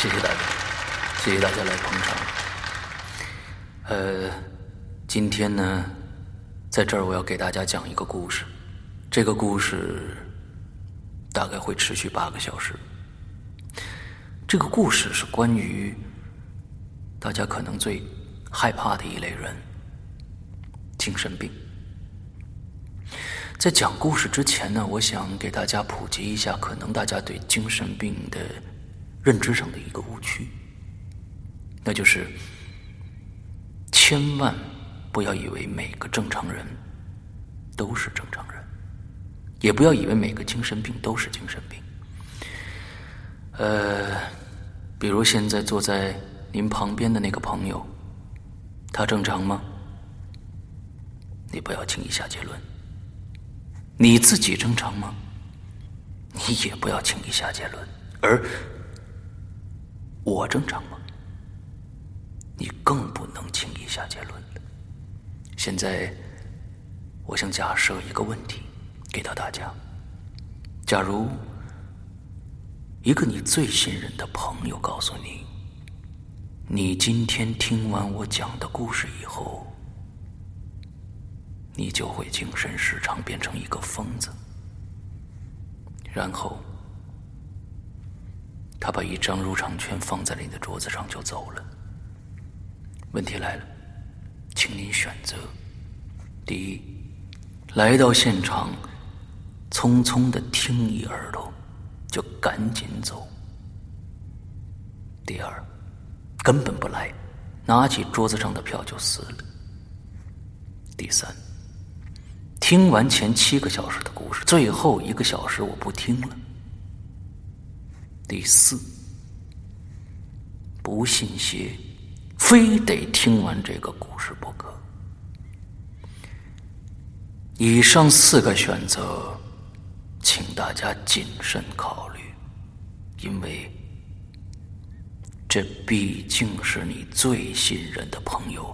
谢谢大家，谢谢大家来捧场。呃，今天呢，在这儿我要给大家讲一个故事，这个故事大概会持续八个小时。这个故事是关于大家可能最害怕的一类人——精神病。在讲故事之前呢，我想给大家普及一下，可能大家对精神病的认知上的一个误区，那就是千万不要以为每个正常人都是正常人，也不要以为每个精神病都是精神病。呃，比如现在坐在您旁边的那个朋友，他正常吗？你不要轻易下结论。你自己正常吗？你也不要轻易下结论。而我正常吗？你更不能轻易下结论了。现在，我想假设一个问题给到大家：假如一个你最信任的朋友告诉你，你今天听完我讲的故事以后，你就会精神失常，变成一个疯子，然后。他把一张入场券放在了你的桌子上，就走了。问题来了，请您选择：第一，来到现场，匆匆的听一耳朵，就赶紧走；第二，根本不来，拿起桌子上的票就撕了；第三，听完前七个小时的故事，最后一个小时我不听了。第四，不信邪，非得听完这个故事不可。以上四个选择，请大家谨慎考虑，因为这毕竟是你最信任的朋友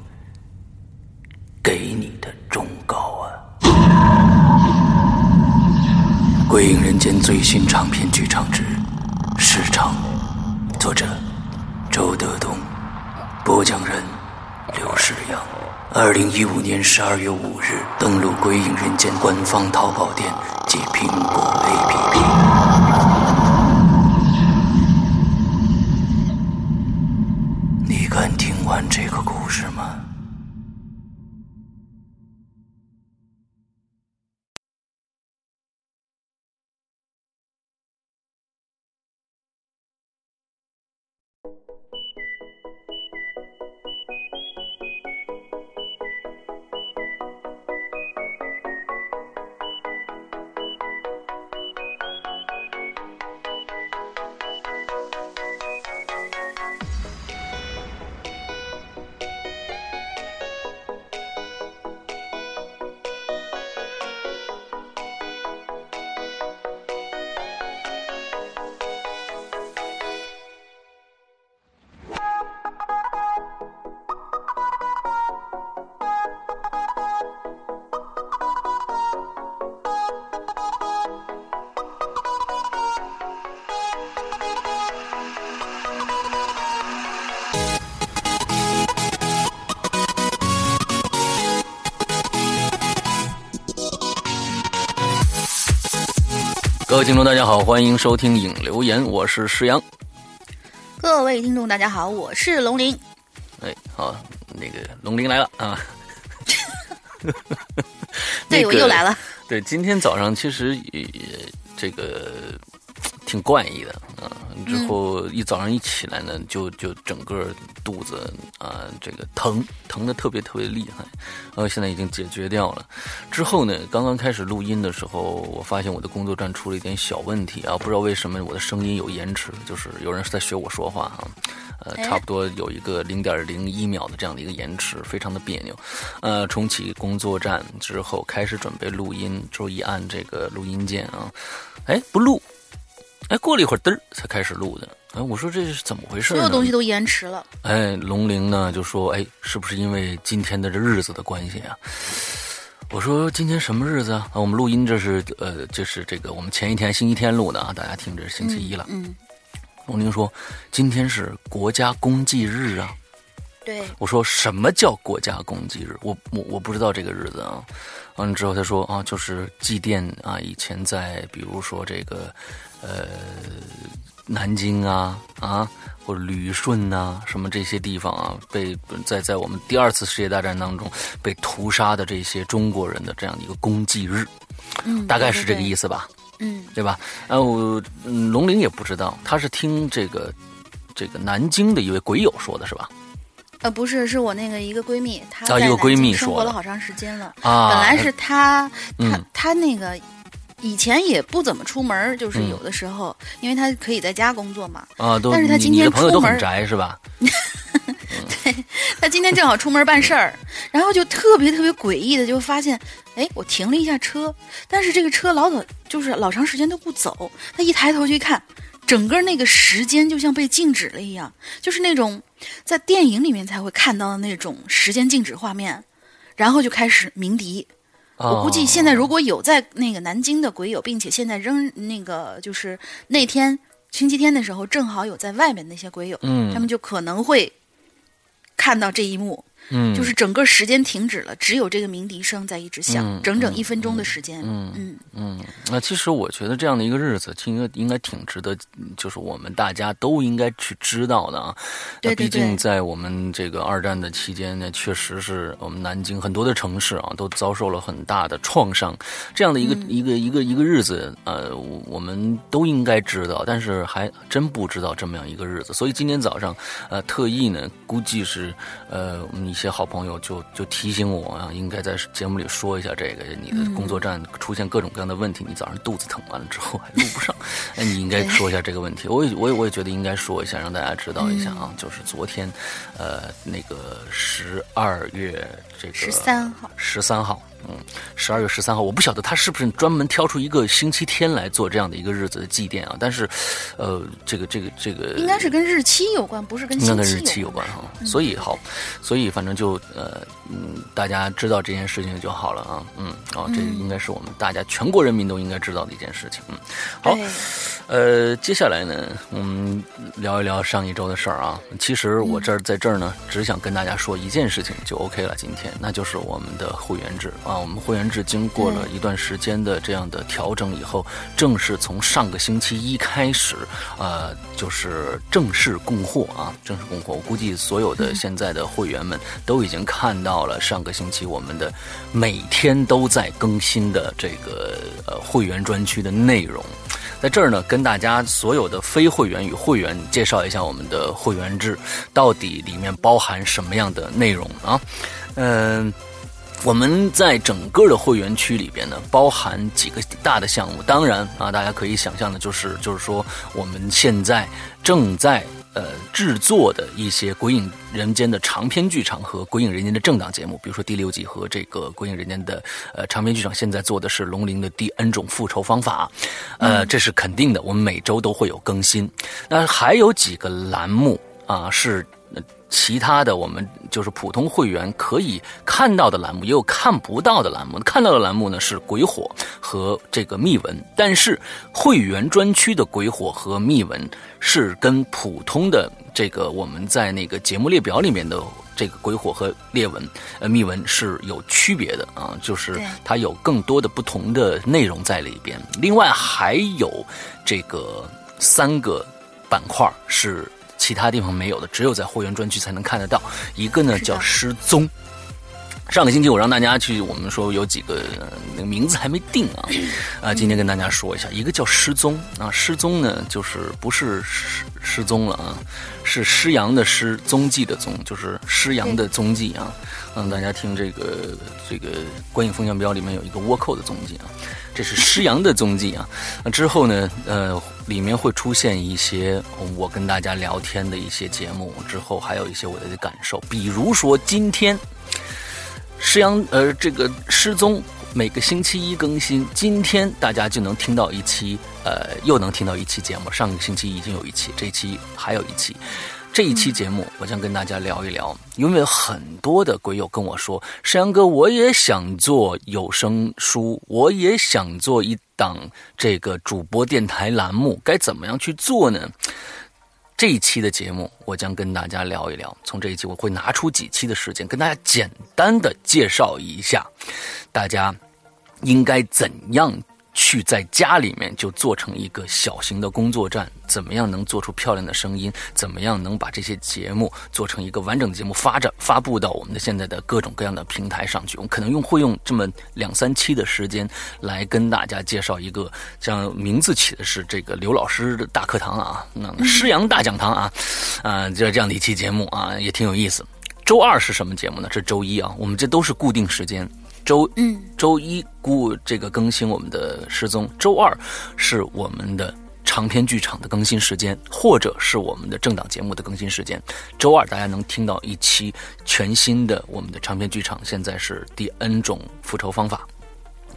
给你的忠告啊！《鬼影人间》最新长篇剧场之。市场，作者周德东，播讲人刘世阳。二零一五年十二月五日登录《归影人间》官方淘宝店及苹果 APP。听众，大家好，欢迎收听影留言，我是石阳。各位听众，大家好，我是龙鳞。哎，好，那个龙鳞来了啊！对，我又来了。对，今天早上其实也这个挺怪异的啊。之后一早上一起来呢，就就整个肚子啊，这个疼疼的特别特别厉害，呃，现在已经解决掉了。之后呢，刚刚开始录音的时候，我发现我的工作站出了一点小问题啊，不知道为什么我的声音有延迟，就是有人是在学我说话哈，呃，差不多有一个零点零一秒的这样的一个延迟，非常的别扭。呃，重启工作站之后，开始准备录音，之后一按这个录音键啊，哎，不录。哎，过了一会儿，嘚儿才开始录的。哎，我说这是怎么回事？所有东西都延迟了。哎，龙玲呢就说：“哎，是不是因为今天的这日子的关系啊？”我说：“今天什么日子啊？我们录音这是呃，这是这个我们前一天星期天录的啊，大家听这是星期一了。”嗯。龙玲说：“今天是国家公祭日啊。”对，我说：“什么叫国家公祭日？我我我不知道这个日子啊。”完了之后，他说：“啊，就是祭奠啊，以前在比如说这个呃南京啊啊。”或者旅顺呐，什么这些地方啊，被在在我们第二次世界大战当中被屠杀的这些中国人的这样的一个公祭日，嗯，大概是这个意思吧，嗯，对吧？啊，我龙玲也不知道，他是听这个这个南京的一位鬼友说的是吧？呃，不是，是我那个一个闺蜜，她在一个闺蜜生活了好长时间了啊，本来是她，她她那个。以前也不怎么出门，就是有的时候，因为他可以在家工作嘛。啊，但是他今天出门宅是吧？对，他今天正好出门办事儿，然后就特别特别诡异的就发现，哎，我停了一下车，但是这个车老早就是老长时间都不走。他一抬头去看，整个那个时间就像被静止了一样，就是那种在电影里面才会看到的那种时间静止画面，然后就开始鸣笛。我估计现在如果有在那个南京的鬼友，并且现在仍那个就是那天星期天的时候，正好有在外面那些鬼友，嗯，他们就可能会看到这一幕。嗯，就是整个时间停止了，只有这个鸣笛声在一直响，整整一分钟的时间。嗯嗯嗯。那其实我觉得这样的一个日子，应该应该挺值得，就是我们大家都应该去知道的啊。对对对。毕竟在我们这个二战的期间呢，确实是我们南京很多的城市啊，都遭受了很大的创伤。这样的一个一个一个一个日子，呃，我们都应该知道，但是还真不知道这么样一个日子。所以今天早上，呃，特意呢，估计是呃我们。一些好朋友就就提醒我啊，应该在节目里说一下这个。你的工作站出现各种各样的问题，你早上肚子疼完了之后还录不上，哎，你应该说一下这个问题。我也我也我也觉得应该说一下，让大家知道一下啊。就是昨天，呃，那个十二月这个十三号，十三号。嗯，十二月十三号，我不晓得他是不是专门挑出一个星期天来做这样的一个日子的祭奠啊？但是，呃，这个这个这个应该是跟日期有关，不是跟应该跟日期有关哈。所以好，所以反正就呃嗯，大家知道这件事情就好了啊。嗯，哦，这应该是我们大家全国人民都应该知道的一件事情。嗯，好，呃，接下来呢，我们聊一聊上一周的事儿啊。其实我这儿在这儿呢，只想跟大家说一件事情就 OK 了。今天那就是我们的会员制啊。我们会员制经过了一段时间的这样的调整以后，正式从上个星期一开始，呃，就是正式供货啊，正式供货。我估计所有的现在的会员们都已经看到了上个星期我们的每天都在更新的这个呃会员专区的内容。在这儿呢，跟大家所有的非会员与会员介绍一下我们的会员制到底里面包含什么样的内容啊？嗯。我们在整个的会员区里边呢，包含几个大的项目。当然啊，大家可以想象的就是，就是说我们现在正在呃制作的一些《鬼影人间》的长篇剧场和《鬼影人间》的正档节目，比如说第六集和这个《鬼影人间》的呃长篇剧场，现在做的是龙鳞的第 N 种复仇方法，呃，这是肯定的。我们每周都会有更新。那还有几个栏目啊是。其他的，我们就是普通会员可以看到的栏目，也有看不到的栏目。看到的栏目呢是鬼火和这个秘文，但是会员专区的鬼火和秘文是跟普通的这个我们在那个节目列表里面的这个鬼火和裂纹呃秘闻是有区别的啊，就是它有更多的不同的内容在里边。另外还有这个三个板块是。其他地方没有的，只有在会员专区才能看得到。一个呢叫失踪。上个星期我让大家去，我们说有几个那个名字还没定啊，啊，今天跟大家说一下，一个叫失踪啊，失踪呢就是不是失失踪了啊，是失阳的失，踪迹的踪，就是失阳的踪迹啊。让大家听这个这个观影风向标里面有一个倭寇的踪迹啊，这是失阳的踪迹啊。那之后呢，呃，里面会出现一些我跟大家聊天的一些节目，之后还有一些我的感受，比如说今天。失阳，呃，这个失踪，每个星期一更新。今天大家就能听到一期，呃，又能听到一期节目。上个星期已经有一期，这一期还有一期。这一期节目，我将跟大家聊一聊，因为很多的鬼友跟我说：“石阳哥，我也想做有声书，我也想做一档这个主播电台栏目，该怎么样去做呢？”这一期的节目，我将跟大家聊一聊。从这一期，我会拿出几期的时间，跟大家简单的介绍一下，大家应该怎样。去在家里面就做成一个小型的工作站，怎么样能做出漂亮的声音？怎么样能把这些节目做成一个完整的节目，发展发布到我们的现在的各种各样的平台上去？我们可能用会用这么两三期的时间来跟大家介绍一个，像名字起的是这个刘老师的大课堂啊，那师阳大讲堂啊，啊，就这样的一期节目啊，也挺有意思。周二是什么节目呢？是周一啊，我们这都是固定时间。周嗯，周一估这个更新我们的失踪，周二是我们的长篇剧场的更新时间，或者是我们的政党节目的更新时间。周二大家能听到一期全新的我们的长篇剧场，现在是第 N 种复仇方法。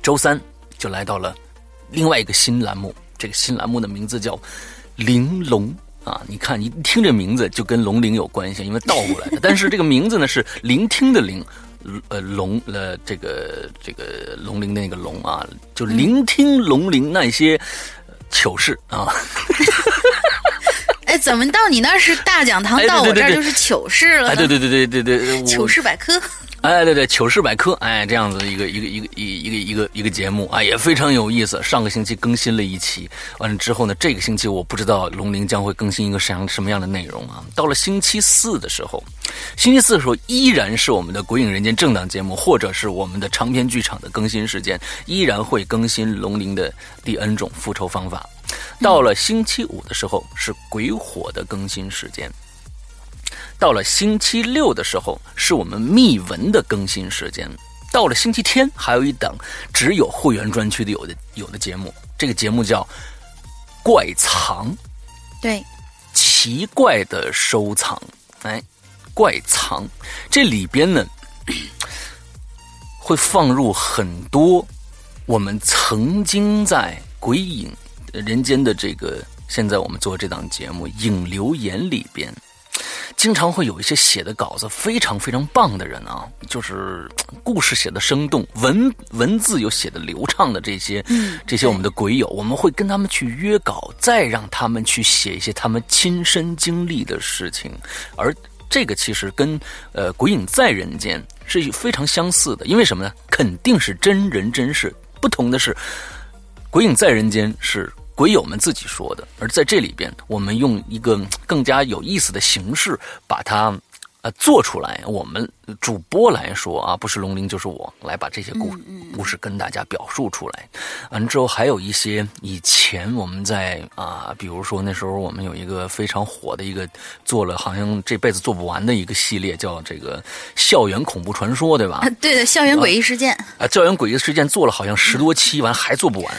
周三就来到了另外一个新栏目，这个新栏目的名字叫玲珑啊！你看，你听这名字就跟龙鳞有关系，因为倒过来的。但是这个名字呢是聆听的聆。呃，龙呃，这个这个龙鳞的那个龙啊，就聆听龙鳞那些糗事啊。哎，怎么到你那是大讲堂，到我这儿就是糗事了？哎，对对对对对对，糗事百科。哎，对对，糗事百科，哎，这样子一个一个一个一一个一个一个节目啊，也非常有意思。上个星期更新了一期，完了之后呢，这个星期我不知道龙鳞将会更新一个什样什么样的内容啊。到了星期四的时候，星期四的时候依然是我们的《鬼影人间》正档节目，或者是我们的长篇剧场的更新时间，依然会更新龙鳞的第 N 种复仇方法。到了星期五的时候是鬼火的更新时间。到了星期六的时候，是我们密文的更新时间。到了星期天，还有一档只有会员专区的有的有的节目，这个节目叫《怪藏》，对，奇怪的收藏。哎，怪藏这里边呢，会放入很多我们曾经在鬼影人间的这个，现在我们做这档节目影留言里边。经常会有一些写的稿子非常非常棒的人啊，就是故事写的生动，文文字又写的流畅的这些，这些我们的鬼友，我们会跟他们去约稿，再让他们去写一些他们亲身经历的事情，而这个其实跟呃《鬼影在人间》是非常相似的，因为什么呢？肯定是真人真事，不同的是，《鬼影在人间》是。鬼友们自己说的，而在这里边，我们用一个更加有意思的形式把它呃做出来。我们主播来说啊，不是龙鳞就是我来把这些故故事跟大家表述出来。完之后，还有一些以前我们在啊，比如说那时候我们有一个非常火的一个做了好像这辈子做不完的一个系列，叫这个校园恐怖传说，对吧？对的，校园诡异事件啊，校园诡异事件做了好像十多期，完还做不完。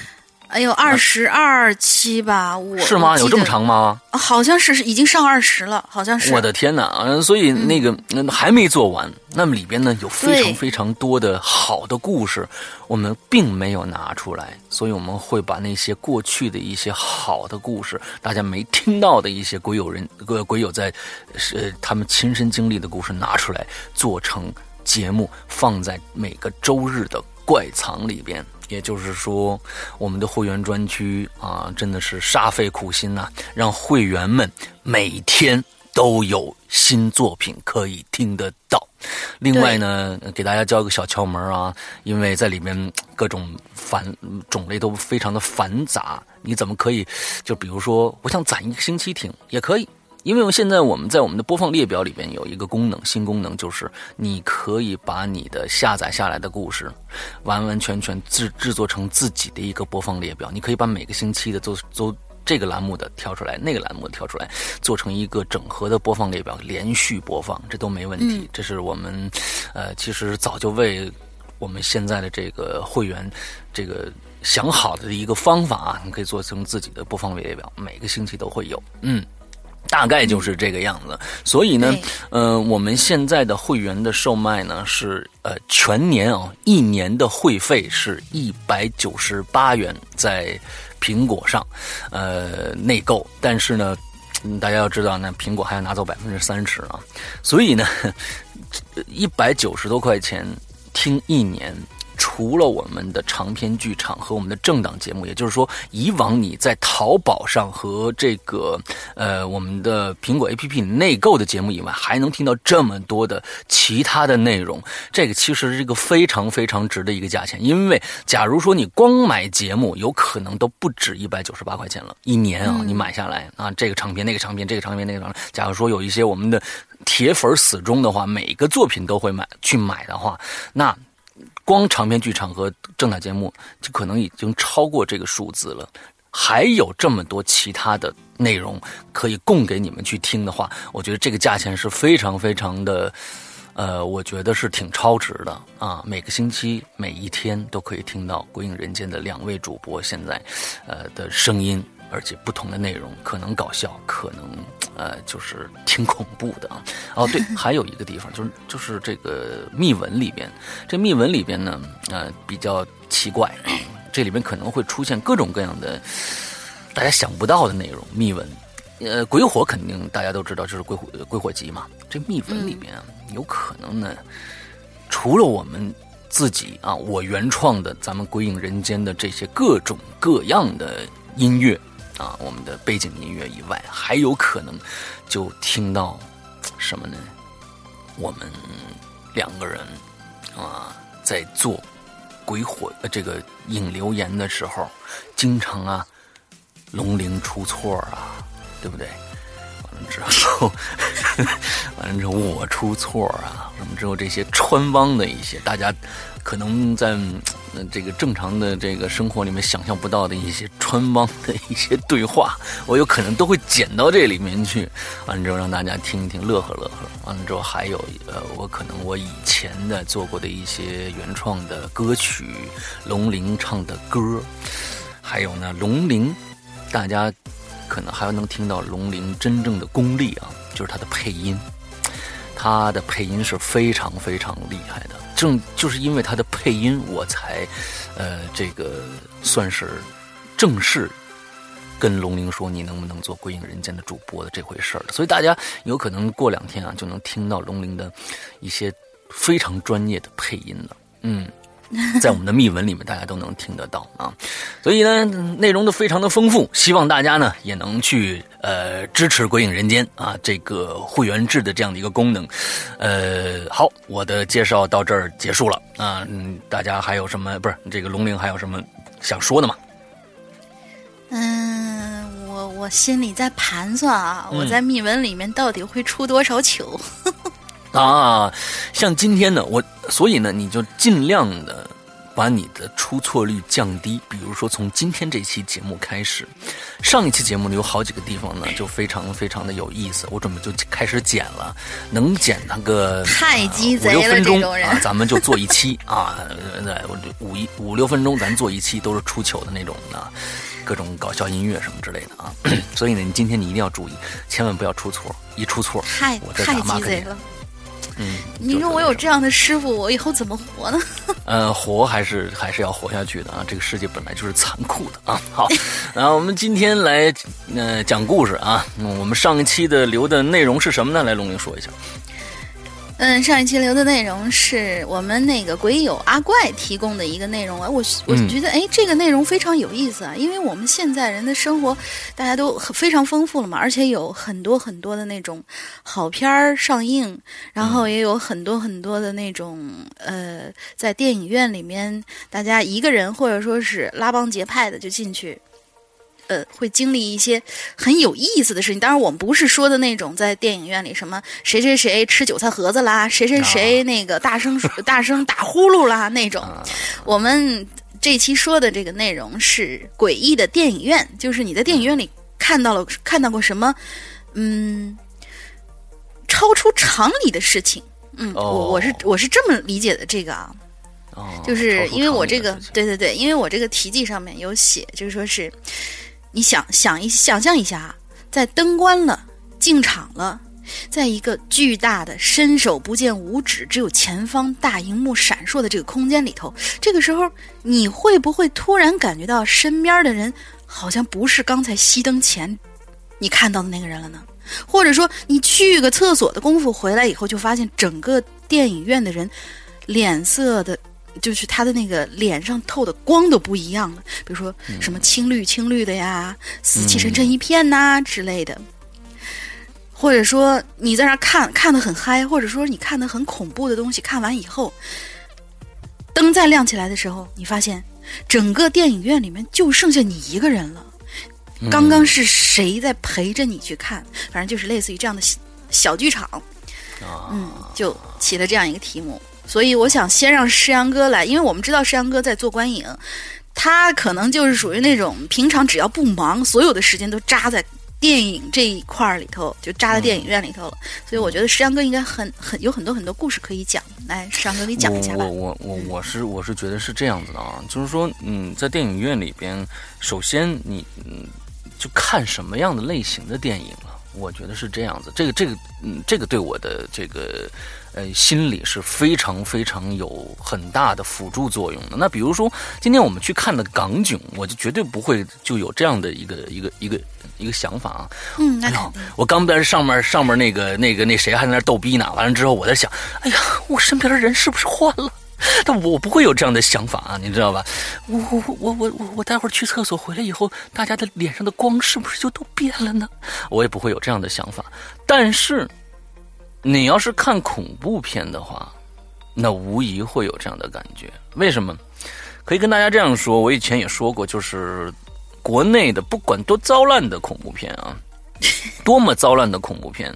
哎呦，二十二期吧，我是吗？有这么长吗？好像是已经上二十了，好像是。我的天哪！嗯，所以那个还没做完，那么里边呢有非常非常多的好的故事，我们并没有拿出来，所以我们会把那些过去的一些好的故事，大家没听到的一些鬼友人、鬼 鬼友在是他们亲身经历的故事拿出来，做成节目，放在每个周日的怪藏里边。也就是说，我们的会员专区啊，真的是煞费苦心呐，让会员们每天都有新作品可以听得到。另外呢，给大家教一个小窍门啊，因为在里面各种繁种类都非常的繁杂，你怎么可以？就比如说，我想攒一个星期听也可以。因为现在我们在我们的播放列表里边有一个功能，新功能就是你可以把你的下载下来的故事，完完全全制制作成自己的一个播放列表。你可以把每个星期的都都这个栏目的挑出来，那个栏目挑出来，做成一个整合的播放列表，连续播放，这都没问题。这是我们，呃，其实早就为我们现在的这个会员这个想好的一个方法啊，你可以做成自己的播放列表，每个星期都会有，嗯。大概就是这个样子，所以呢，呃，我们现在的会员的售卖呢是呃全年啊一年的会费是一百九十八元，在苹果上，呃内购，但是呢，大家要知道，那苹果还要拿走百分之三十啊，所以呢，一百九十多块钱听一年。除了我们的长篇剧场和我们的正档节目，也就是说，以往你在淘宝上和这个呃我们的苹果 APP 内购的节目以外，还能听到这么多的其他的内容。这个其实是一个非常非常值的一个价钱，因为假如说你光买节目，有可能都不止一百九十八块钱了，一年啊，你买下来啊，这个长篇那个长篇，这个长篇那个长篇。假如说有一些我们的铁粉死忠的话，每个作品都会买去买的话，那。光长篇剧场和正大节目就可能已经超过这个数字了，还有这么多其他的内容可以供给你们去听的话，我觉得这个价钱是非常非常的，呃，我觉得是挺超值的啊！每个星期每一天都可以听到《鬼影人间》的两位主播现在，呃的声音。而且不同的内容，可能搞笑，可能呃就是挺恐怖的啊。哦，对，还有一个地方就是就是这个密文里边，这密文里边呢，呃比较奇怪，这里边可能会出现各种各样的大家想不到的内容。密文，呃，鬼火肯定大家都知道，就是鬼火鬼火集嘛。这密文里边啊，有可能呢，除了我们自己啊，我原创的咱们鬼影人间的这些各种各样的音乐。啊，我们的背景音乐以外，还有可能就听到什么呢？我们两个人啊，在做鬼火这个引留言的时候，经常啊龙鳞出错啊，对不对？完了之后，完了之后我出错啊，什么之后这些穿帮的一些，大家可能在。那这个正常的这个生活里面想象不到的一些穿帮的一些对话，我有可能都会剪到这里面去，完了之后让大家听一听，乐呵乐呵。完了之后还有呃，我可能我以前的做过的一些原创的歌曲，龙鳞唱的歌，还有呢龙鳞，大家可能还能听到龙鳞真正的功力啊，就是他的配音，他的配音是非常非常厉害的。正就是因为他的配音，我才，呃，这个算是正式跟龙鳞说你能不能做《归影人间》的主播的这回事儿所以大家有可能过两天啊，就能听到龙鳞的一些非常专业的配音了。嗯。在我们的密文里面，大家都能听得到啊，所以呢，内容都非常的丰富，希望大家呢也能去呃支持《鬼影人间》啊这个会员制的这样的一个功能。呃，好，我的介绍到这儿结束了啊，嗯，大家还有什么不是这个龙鳞还有什么想说的吗？嗯，我我心里在盘算啊，我在密文里面到底会出多少糗。啊，像今天呢，我所以呢，你就尽量的把你的出错率降低。比如说，从今天这期节目开始，上一期节目呢有好几个地方呢就非常非常的有意思，我准备就开始剪了，能剪那个太鸡贼了这种人，咱们就做一期啊，五一五六分钟咱做一期都是出糗的那种啊，各种搞笑音乐什么之类的啊。所以呢，你今天你一定要注意，千万不要出错，一出错，太太鸡贼了。嗯，你说我有这样的师傅，我以后怎么活呢？呃，活还是还是要活下去的啊！这个世界本来就是残酷的啊。好，然后我们今天来呃讲故事啊。我们上一期的留的内容是什么呢？来，龙玲说一下。嗯，上一期留的内容是我们那个鬼友阿怪提供的一个内容啊，我我觉得哎，这个内容非常有意思啊，因为我们现在人的生活大家都非常丰富了嘛，而且有很多很多的那种好片儿上映，然后也有很多很多的那种呃，在电影院里面大家一个人或者说是拉帮结派的就进去。呃，会经历一些很有意思的事情。当然，我们不是说的那种在电影院里什么谁谁谁吃韭菜盒子啦，谁谁谁那个大声大声打呼噜啦那种。我们这期说的这个内容是诡异的电影院，就是你在电影院里看到了看到过什么，嗯，超出常理的事情。嗯，我我是我是这么理解的这个啊，就是因为我这个对对对，因为我这个题记上面有写，就是说是。你想想一想象一下啊，在灯关了、进场了，在一个巨大的伸手不见五指、只有前方大荧幕闪烁的这个空间里头，这个时候你会不会突然感觉到身边的人好像不是刚才熄灯前你看到的那个人了呢？或者说，你去个厕所的功夫回来以后，就发现整个电影院的人脸色的就是他的那个脸上透的光都不一样了，比如说什么青绿青绿的呀，死气沉沉一片呐、之类的。或者说你在那看看的很嗨，或者说你看的很恐怖的东西，看完以后，灯再亮起来的时候，你发现整个电影院里面就剩下你一个人了。刚刚是谁在陪着你去看？反正就是类似于这样的小小剧场，啊，嗯，就起了这样一个题目。所以我想先让石阳哥来，因为我们知道石阳哥在做观影，他可能就是属于那种平常只要不忙，所有的时间都扎在电影这一块儿里头，就扎在电影院里头了。所以我觉得石阳哥应该很很有很多很多故事可以讲。来，石阳哥给讲一下吧我。我我我是我是觉得是这样子的啊，就是说，嗯，在电影院里边，首先你嗯，就看什么样的类型的电影啊，我觉得是这样子。这个这个嗯，这个对我的这个呃心理是非常非常有很大的辅助作用的。那比如说今天我们去看的港囧，我就绝对不会就有这样的一个一个一个一个想法啊。嗯，那肯定。我刚在上面上面那个那个那谁还在那逗逼呢，完了之后我在想，哎呀，我身边的人是不是换了？但我不会有这样的想法啊，你知道吧？我我我我我我待会儿去厕所回来以后，大家的脸上的光是不是就都变了呢？我也不会有这样的想法。但是，你要是看恐怖片的话，那无疑会有这样的感觉。为什么？可以跟大家这样说，我以前也说过，就是国内的不管多糟烂的恐怖片啊，多么糟烂的恐怖片，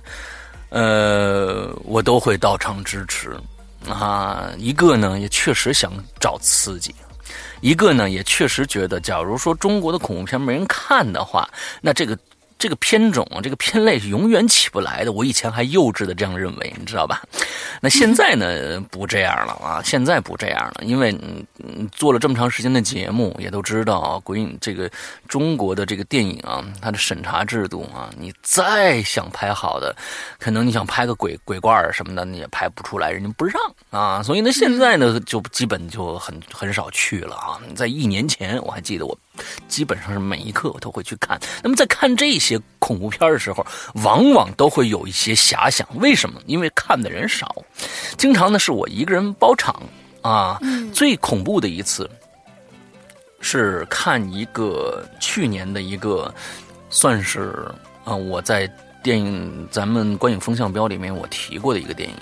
呃，我都会到场支持啊。一个呢，也确实想找刺激；一个呢，也确实觉得，假如说中国的恐怖片没人看的话，那这个这个片种啊，这个片类是永远起不来的。我以前还幼稚的这样认为，你知道吧？那现在呢，不这样了啊！现在不这样了，因为嗯嗯做了这么长时间的节目，也都知道啊，鬼影这个中国的这个电影啊，它的审查制度啊，你再想拍好的，可能你想拍个鬼鬼怪儿什么的，你也拍不出来，人家不让啊。所以呢，现在呢，就基本就很很少去了啊。在一年前，我还记得我基本上是每一刻我都会去看。那么在看这些恐怖片的时候，往往都会有一些遐想，为什么？因为看的人少，经常呢是我一个人包场啊。最恐怖的一次是看一个去年的一个，算是啊、我在电影咱们观影风向标里面我提过的一个电影，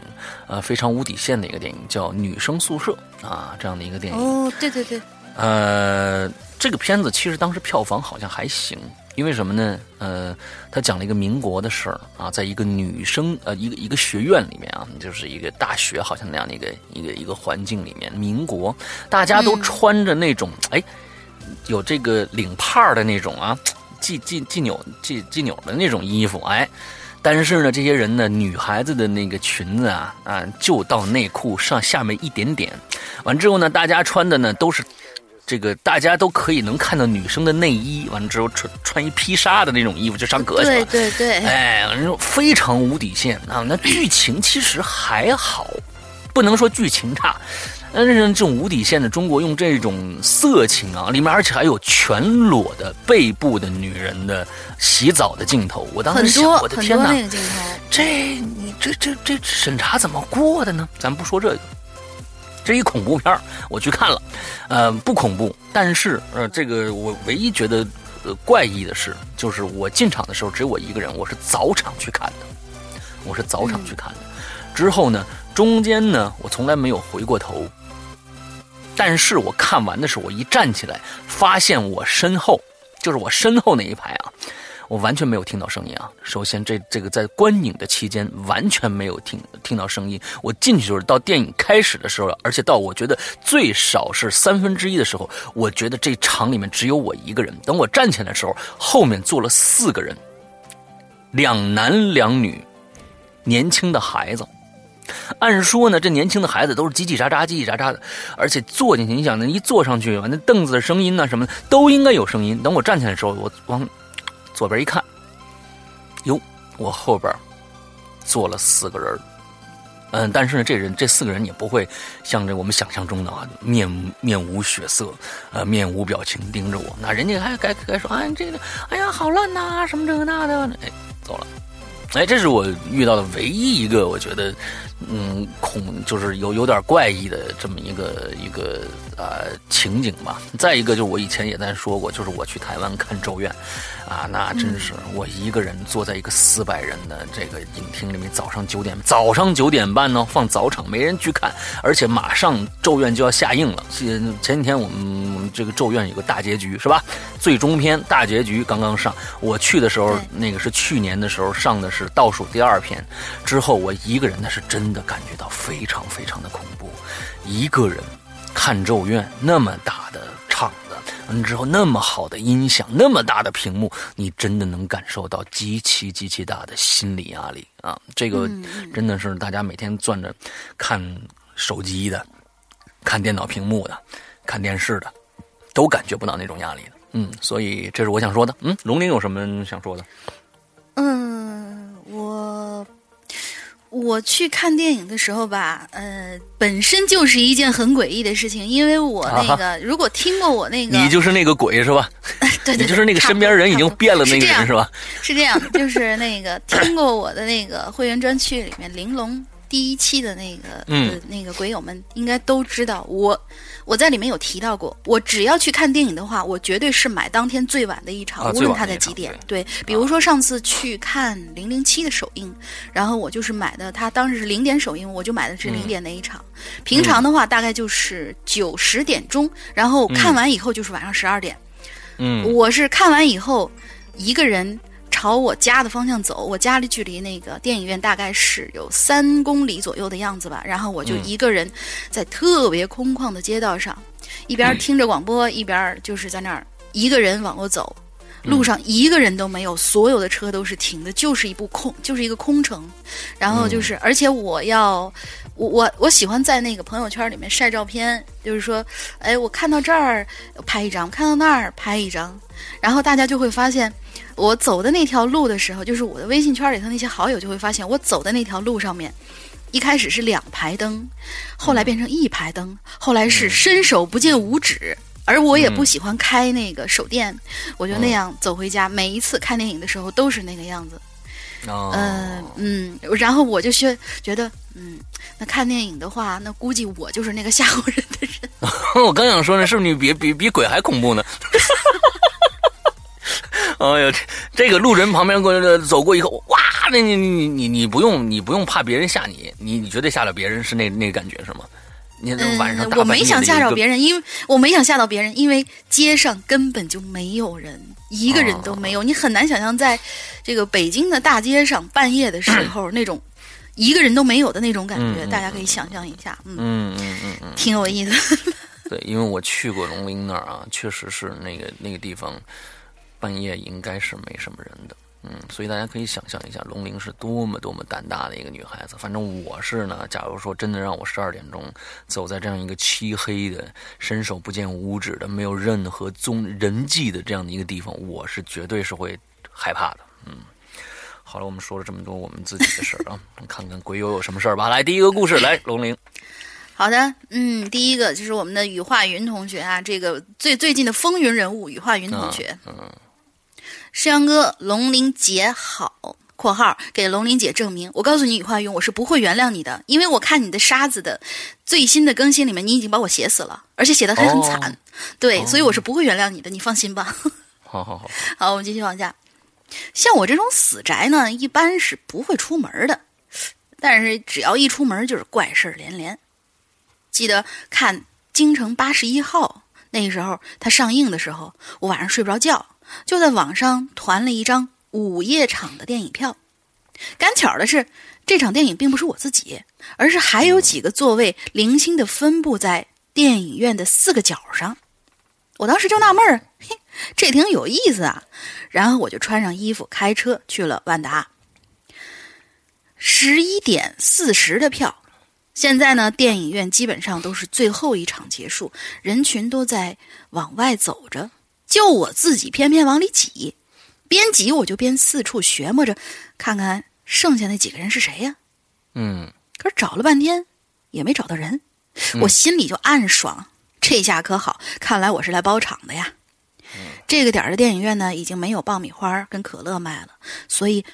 呃，非常无底线的一个电影，叫《女生宿舍》啊，这样的一个电影。哦，对对对，呃，这个片子其实当时票房好像还行，因为什么呢？呃，他讲了一个民国的事儿啊，在一个女生呃一个一个学院里面啊，就是一个大学好像那样的一个一个一个环境里面，民国大家都穿着那种、哎有这个领帕儿的那种啊，系系系纽系系纽的那种衣服，哎。但是呢，这些人呢，女孩子的那个裙子啊啊，就到内裤上下面一点点，完之后呢，大家穿的呢都是这个大家都可以能看到女生的内衣，完了之后穿穿一披纱的那种衣服就上课去对了。对对，哎，完之后非常无底线啊！那剧情其实还好，不能说剧情差。但是这种无底线的中国用这种色情啊，里面而且还有全裸的背部的女人的洗澡的镜头，我当时想，我的天哪！这你这这这审查怎么过的呢？咱不说这个，这一恐怖片儿我去看了，呃，不恐怖，但是呃，这个我唯一觉得怪异的是，就是我进场的时候只有我一个人，我是早场去看的，我是早场去看的。之后呢，中间呢，我从来没有回过头。但是我看完的时候，我一站起来，发现我身后，就是我身后那一排啊，我完全没有听到声音啊。首先这，这个在观影的期间完全没有听听到声音。我进去就是到电影开始的时候，而且到我觉得最少是三分之一的时候，我觉得这场里面只有我一个人。等我站起来的时候，后面坐了四个人，两男两女，年轻的孩子。按说呢，这年轻的孩子都是叽叽喳喳、叽叽喳喳的，而且坐进去，你想那一坐上去，完那凳子的声音呐、什么的都应该有声音。等我站起来的时候，我往左边一看，哟，我后边坐了四个人嗯，但是呢，这人这四个人也不会像这我们想象中的啊，面面无血色，呃，面无表情盯着我。那人家还该该说，哎，这个，哎呀，好烂呐、什么这个那的，哎，走了。哎，这是我遇到的唯一一个我觉得嗯，恐就是有有点怪异的这么一个一个呃情景吧。再一个就是我以前也在说过，就是我去台湾看《咒怨》，啊，那真是我一个人坐在一个四百人的这个影厅里面，早上九点早上九点半呢放早场，没人去看，而且马上《咒怨》就要下映了。前前几天我们我们这个《咒怨》有个大结局是吧？最终篇大结局刚刚上，我去的时候那个是去年的时候上的是倒数第二篇，之后我一个人那是真的感觉到非常非常的恐怖，一个人看《咒怨》那么大的场子，完之后那么好的音响，那么大的屏幕，你真的能感受到极其极其大的心理压力啊！这个真的是大家每天攥着看手机的、看电脑屏幕的、看电视的，都感觉不到那种压力的。嗯，所以这是我想说的。嗯，龙鳞有什么想说的？嗯，我我去看电影的时候吧，呃，本身就是一件很诡异的事情，因为我那个、如果听过我那个，你就是那个鬼是吧？对你就是那个身边人已经变了那个人是吧？是这样的，就是那个听过我的那个会员专区里面玲珑第一期的那个嗯那个鬼友们应该都知道我。我在里面有提到过，我只要去看电影的话，我绝对是买当天最晚的一场，啊无论它在几点。对，比如说上次去看《零零七》的首映，然后我就是买的，它当时是零点首映，我就买的是零点那一场。平常的话，大概就是九十点钟，然后看完以后就是晚上十二点。嗯，我是看完以后一个人。朝我家的方向走，我家里距离那个电影院大概是有三公里左右的样子吧。然后我就一个人在特别空旷的街道上，一边听着广播，一边就是在那儿一个人往过走。路上一个人都没有，所有的车都是停的，就是一部空，就是一个空城。然后就是，而且我要，我我我喜欢在那个朋友圈里面晒照片，就是说，哎，我看到这儿拍一张，看到那儿拍一张，然后大家就会发现。我走的那条路的时候，就是我的微信圈里头那些好友就会发现，我走的那条路上面，一开始是两排灯，后来变成一排灯，后来是伸手不见五指。而我也不喜欢开那个手电，我就那样走回家。每一次看电影的时候都是那个样子。嗯嗯，然后我就觉觉得，嗯，那看电影的话，那估计我就是那个吓唬人的人。我刚想说呢，是不是你比比比鬼还恐怖呢？哎呀，这这个路人旁边过走过以后，哇，那你你你你不用你不用怕别人吓你，你你绝对吓到别人是那那个感觉是吗？你晚上、嗯、我没想吓到别人，因为我没想吓到别人，因为街上根本就没有人，一个人都没有。哦、你很难想象，在这个北京的大街上半夜的时候那种一个人都没有的那种感觉，嗯、大家可以想象一下。嗯嗯嗯嗯嗯，挺有意思。对，因为我去过龙陵那儿啊，确实是那个那个地方。半夜应该是没什么人的，嗯，所以大家可以想象一下，龙玲是多么多么胆大的一个女孩子。反正我是呢，假如说真的让我十二点钟走在这样一个漆黑的、伸手不见五指的、没有任何踪人迹的这样的一个地方，我是绝对是会害怕的。嗯，好了，我们说了这么多我们自己的事儿啊，看看鬼友有什么事儿吧。来，第一个故事，来，龙玲。好的，嗯，第一个就是我们的羽化云同学啊，这个最最近的风云人物羽化云同学。嗯。嗯诗阳哥，龙玲姐好（括号给龙玲姐证明）。我告诉你，雨化云，我是不会原谅你的，因为我看你的沙子的最新的更新里面，你已经把我写死了，而且写的还很惨。哦、对，哦、所以我是不会原谅你的，你放心吧。好好好，好，我们继续往下。像我这种死宅呢，一般是不会出门的，但是只要一出门，就是怪事连连。记得看《京城八十一号》那时候，它上映的时候，我晚上睡不着觉。就在网上团了一张午夜场的电影票，赶巧的是，这场电影并不是我自己，而是还有几个座位零星的分布在电影院的四个角上。我当时就纳闷儿，嘿，这挺有意思啊。然后我就穿上衣服，开车去了万达。十一点四十的票，现在呢，电影院基本上都是最后一场结束，人群都在往外走着。就我自己偏偏往里挤，边挤我就边四处寻摸着，看看剩下那几个人是谁呀？嗯，可是找了半天也没找到人，我心里就暗爽，这下可好，看来我是来包场的呀。这个点儿的电影院呢，已经没有爆米花跟可乐卖了，所以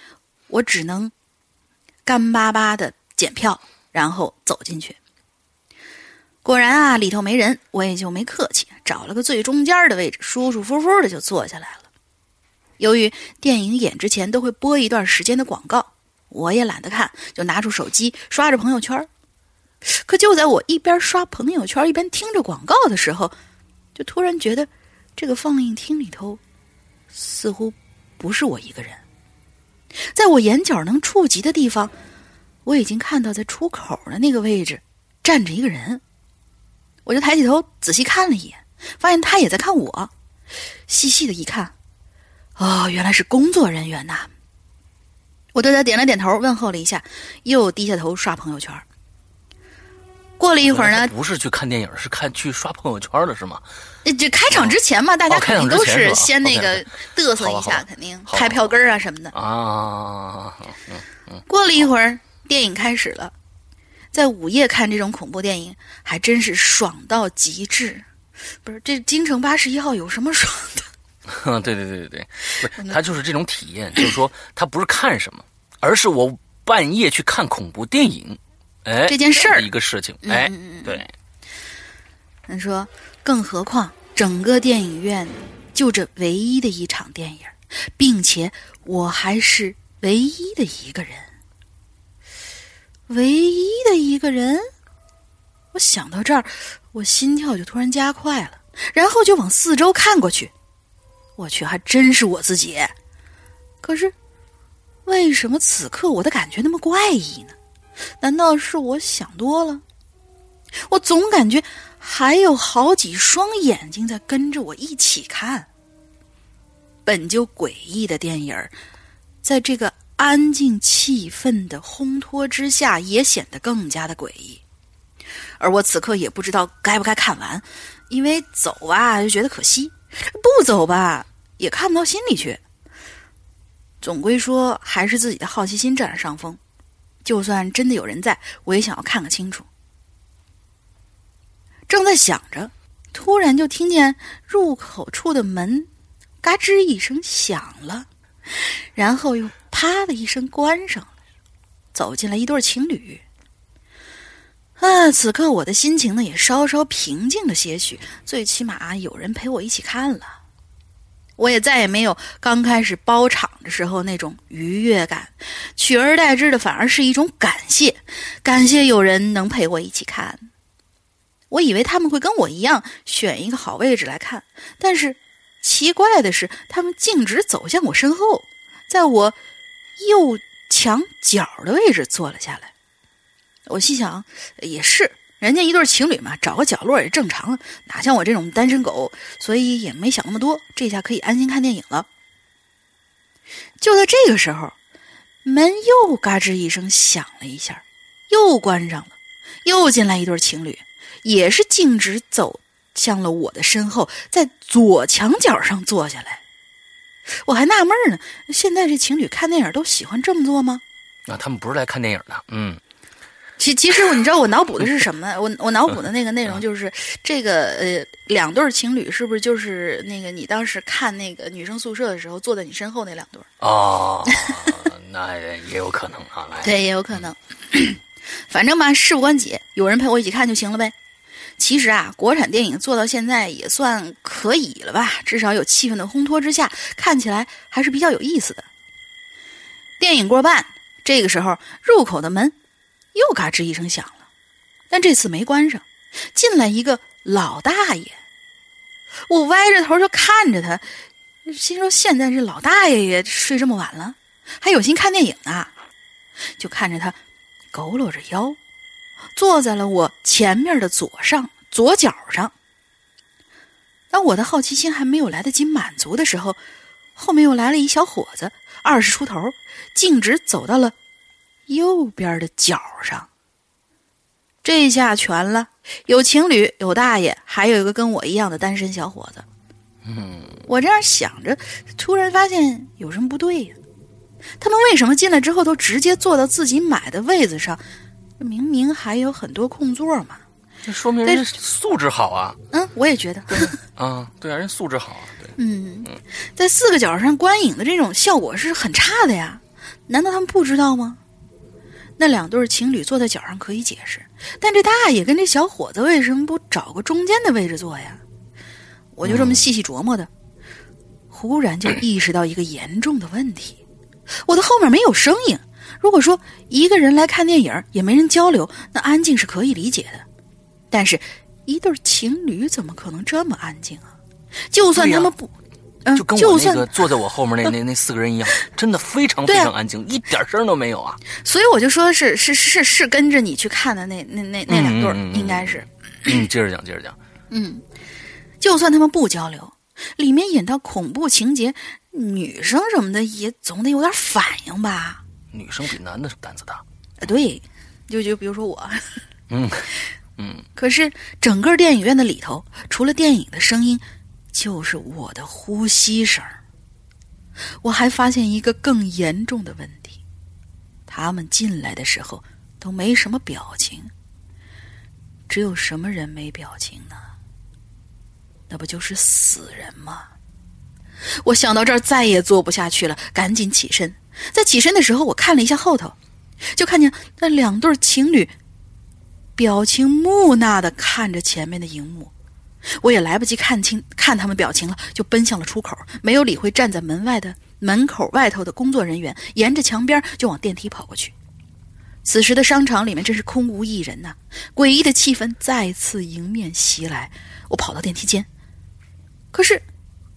我只能干巴巴的检票，然后走进去。果然啊，里头没人，我也就没客气，找了个最中间的位置，舒舒服服的就坐下来了。由于电影演之前都会播一段时间的广告，我也懒得看，就拿出手机刷着朋友圈。可就在我一边刷朋友圈一边听着广告的时候，就突然觉得这个放映厅里头似乎不是我一个人。在我眼角能触及的地方，我已经看到在出口的那个位置站着一个人。我就抬起头仔细看了一眼，发现他也在看我。细细的一看，哦，原来是工作人员呐！我对他点了点头，问候了一下，又低下头刷朋友圈。过了一会儿呢，不是去看电影，是看去刷朋友圈了，是吗？这开场之前嘛，大家肯定都是先那个嘚瑟一下，肯定开票根啊什么的啊。过了一会儿，电影开始了。在午夜看这种恐怖电影，还真是爽到极致。不是这京城八十一号有什么爽的？对对对对对，不是他就是这种体验，就是说他不是看什么，而是我半夜去看恐怖电影。哎，这件事儿一个事情，哎，对。他说，更何况整个电影院就这唯一的一场电影，并且我还是唯一的一个人，唯一的一个人。我想到这儿，我心跳就突然加快了，然后就往四周看过去。我去，还真是我自己。可是，为什么此刻我的感觉那么怪异呢？难道是我想多了？我总感觉还有好几双眼睛在跟着我一起看。本就诡异的电影在这个安静气氛的烘托之下，也显得更加的诡异。而我此刻也不知道该不该看完，因为走吧就觉得可惜，不走吧也看不到心里去。总归说，还是自己的好奇心占了上风。就算真的有人在，我也想要看个清楚。正在想着，突然就听见入口处的门“嘎吱”一声响了，然后又“啪”的一声关上了。走进来一对情侣。啊，此刻我的心情呢也稍稍平静了些许，最起码有人陪我一起看了。我也再也没有刚开始包场的时候那种愉悦感，取而代之的反而是一种感谢，感谢有人能陪我一起看。我以为他们会跟我一样选一个好位置来看，但是奇怪的是，他们径直走向我身后，在我右墙角的位置坐了下来。我心想，也是。人家一对情侣嘛，找个角落也正常，哪像我这种单身狗，所以也没想那么多，这下可以安心看电影了。就在这个时候，门又嘎吱一声响了一下，又关上了，又进来一对情侣，也是径直走向了我的身后，在左墙角上坐下来。我还纳闷呢，现在这情侣看电影都喜欢这么做吗？那他们不是来看电影的，嗯。其其实你知道我脑补的是什么呢？我我脑补的那个内容就是这个呃两对情侣是不是就是那个你当时看那个女生宿舍的时候坐在你身后那两对？哦，那也有可能啊，对，也有可能。反正吧，事不关己，有人陪我一起看就行了呗。其实啊，国产电影做到现在也算可以了吧，至少有气氛的烘托之下，看起来还是比较有意思的。电影过半，这个时候入口的门。又嘎吱一声响了，但这次没关上，进来一个老大爷。我歪着头就看着他，心说：现在这老大爷也睡这么晚了，还有心看电影呢。就看着他佝偻着腰，坐在了我前面的左上左脚上。当我的好奇心还没有来得及满足的时候，后面又来了一小伙子，二十出头，径直走到了。右边的角上，这下全了。有情侣，有大爷，还有一个跟我一样的单身小伙子。嗯，我这样想着，突然发现有什么不对呀？他们为什么进来之后都直接坐到自己买的位子上？明明还有很多空座嘛。这说明人素质好啊。嗯，我也觉得。啊，对啊，人素质好啊。对，嗯，在四个角上观影的这种效果是很差的呀。难道他们不知道吗？那两对情侣坐在脚上可以解释，但这大爷跟这小伙子为什么不找个中间的位置坐呀？我就这么细细琢磨的，忽然就意识到一个严重的问题：我的后面没有声音。如果说一个人来看电影也没人交流，那安静是可以理解的。但是，一对情侣怎么可能这么安静啊？就算他们不，嗯，就跟我那个坐在我后面那那那四个人一样，真的非常非常安静，一点声都没有啊。所以我就说是是是是跟着你去看的那那那那两对应该是。嗯，接着讲，接着讲。嗯，就算他们不交流，里面演到恐怖情节，女生什么的也总得有点反应吧。女生比男的胆子大，啊，对，就就比如说我，嗯嗯。可是整个电影院的里头，除了电影的声音，就是我的呼吸声。我还发现一个更严重的问题：他们进来的时候都没什么表情。只有什么人没表情呢？那不就是死人吗？我想到这儿，再也坐不下去了，赶紧起身。在起身的时候，我看了一下后头，就看见那两对情侣表情木讷的看着前面的荧幕。我也来不及看清看他们表情了，就奔向了出口，没有理会站在门外的门口外头的工作人员，沿着墙边就往电梯跑过去。此时的商场里面真是空无一人呐，诡异的气氛再次迎面袭来。我跑到电梯间，可是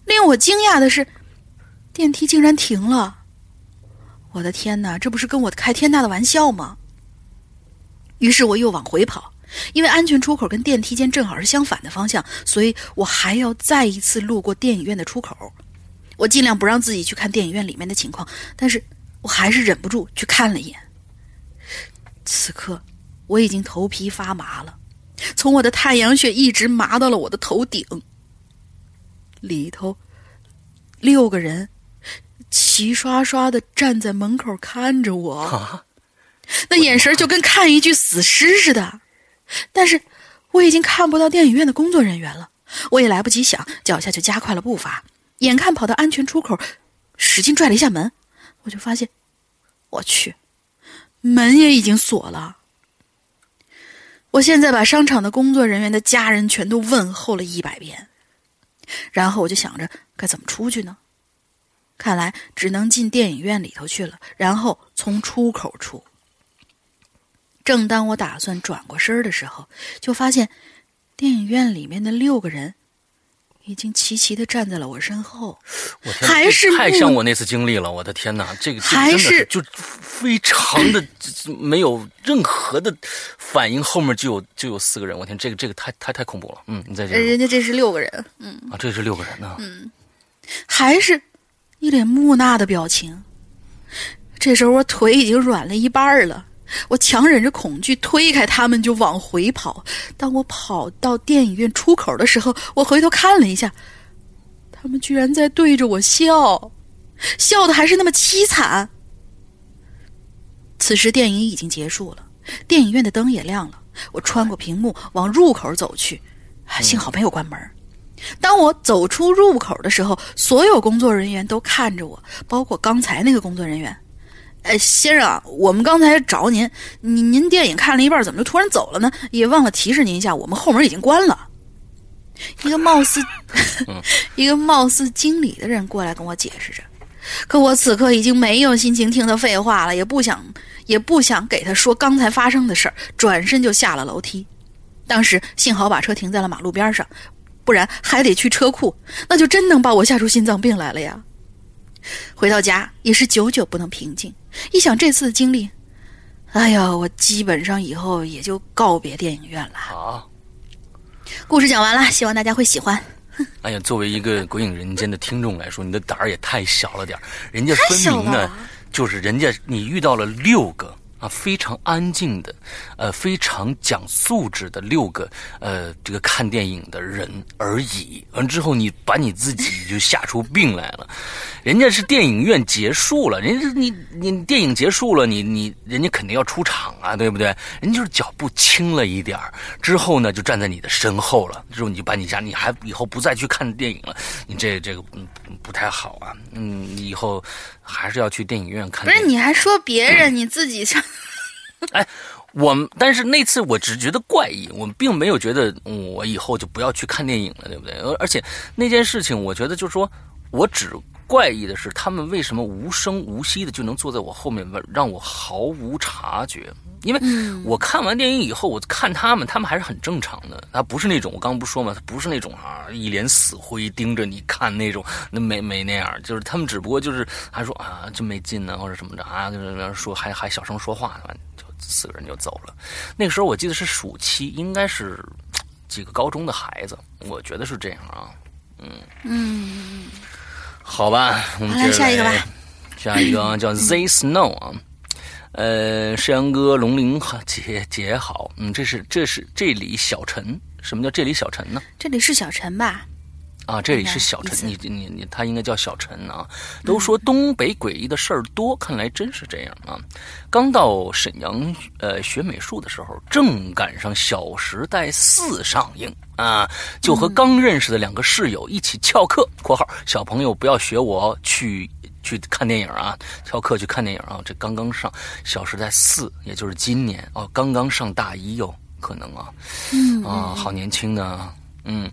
令我惊讶的是，电梯竟然停了。我的天哪，这不是跟我开天大的玩笑吗？于是我又往回跑，因为安全出口跟电梯间正好是相反的方向，所以我还要再一次路过电影院的出口。我尽量不让自己去看电影院里面的情况，但是我还是忍不住去看了一眼。此刻我已经头皮发麻了，从我的太阳穴一直麻到了我的头顶。里头六个人。齐刷刷的站在门口看着我，那眼神就跟看一具死尸似的。但是我已经看不到电影院的工作人员了，我也来不及想，脚下就加快了步伐。眼看跑到安全出口，使劲拽了一下门，我就发现，我去，门也已经锁了。我现在把商场的工作人员的家人全都问候了一百遍，然后我就想着该怎么出去呢？看来只能进电影院里头去了，然后从出口出。正当我打算转过身的时候，就发现电影院里面的六个人已经齐齐的站在了我身后。我还是太像我那次经历了，我的天哪，这个还是就非常的 没有任何的反应，后面就有就有四个人，我天，这个这个太太太恐怖了。嗯，你再讲。人家这是六个人，嗯啊，这是六个人呢。嗯，还是。一脸木讷的表情。这时候我腿已经软了一半了，我强忍着恐惧推开他们就往回跑。当我跑到电影院出口的时候，我回头看了一下，他们居然在对着我笑，笑的还是那么凄惨。此时电影已经结束了，电影院的灯也亮了。我穿过屏幕往入口走去，幸好没有关门。当我走出入口的时候，所有工作人员都看着我，包括刚才那个工作人员。哎，先生，我们刚才找您，您您电影看了一半，怎么就突然走了呢？也忘了提示您一下，我们后门已经关了。一个貌似 一个貌似经理的人过来跟我解释着，可我此刻已经没有心情听他废话了，也不想也不想给他说刚才发生的事儿，转身就下了楼梯。当时幸好把车停在了马路边上。不然还得去车库，那就真能把我吓出心脏病来了呀！回到家也是久久不能平静，一想这次的经历，哎呀，我基本上以后也就告别电影院了。好，故事讲完了，希望大家会喜欢。哎呀，作为一个《鬼影人间》的听众来说，你的胆儿也太小了点儿。人家分明呢，就是人家你遇到了六个。啊，非常安静的，呃，非常讲素质的六个，呃，这个看电影的人而已。完之后，你把你自己就吓出病来了。人家是电影院结束了，人家你你电影结束了，你你人家肯定要出场啊，对不对？人家就是脚步轻了一点之后呢，就站在你的身后了。之后你就把你家，你还以后不再去看电影了，你这这个嗯不太好啊。嗯，以后还是要去电影院看。不是，你还说别人，你自己上。哎，我们但是那次我只觉得怪异，我们并没有觉得我以后就不要去看电影了，对不对？而而且那件事情，我觉得就是说我只怪异的是，他们为什么无声无息的就能坐在我后面，让我毫无察觉？因为我看完电影以后，我看他们，他们还是很正常的。他不是那种我刚刚不说嘛，他不是那种啊一脸死灰盯着你看那种，那没没那样。就是他们只不过就是还说啊真没劲呢，或者什么的啊，就是说还还小声说话，就四个人就走了。那个时候我记得是暑期，应该是几个高中的孩子，我觉得是这样啊。嗯嗯，好吧，我们来下一个吧。下一个叫 Z Snow 啊。呃，山羊哥，龙鳞好，姐姐好，嗯，这是这是这里小陈，什么叫这里小陈呢？这里是小陈吧？啊，这里是小陈，你你你，他应该叫小陈啊。都说东北诡异的事儿多，看来真是这样啊。刚到沈阳呃学美术的时候，正赶上《小时代四》上映啊，就和刚认识的两个室友一起翘课（括号小朋友不要学我去）。去看电影啊，翘课去看电影啊！这刚刚上《小时代四》，也就是今年哦，刚刚上大一哟，可能啊，啊，好年轻的，嗯，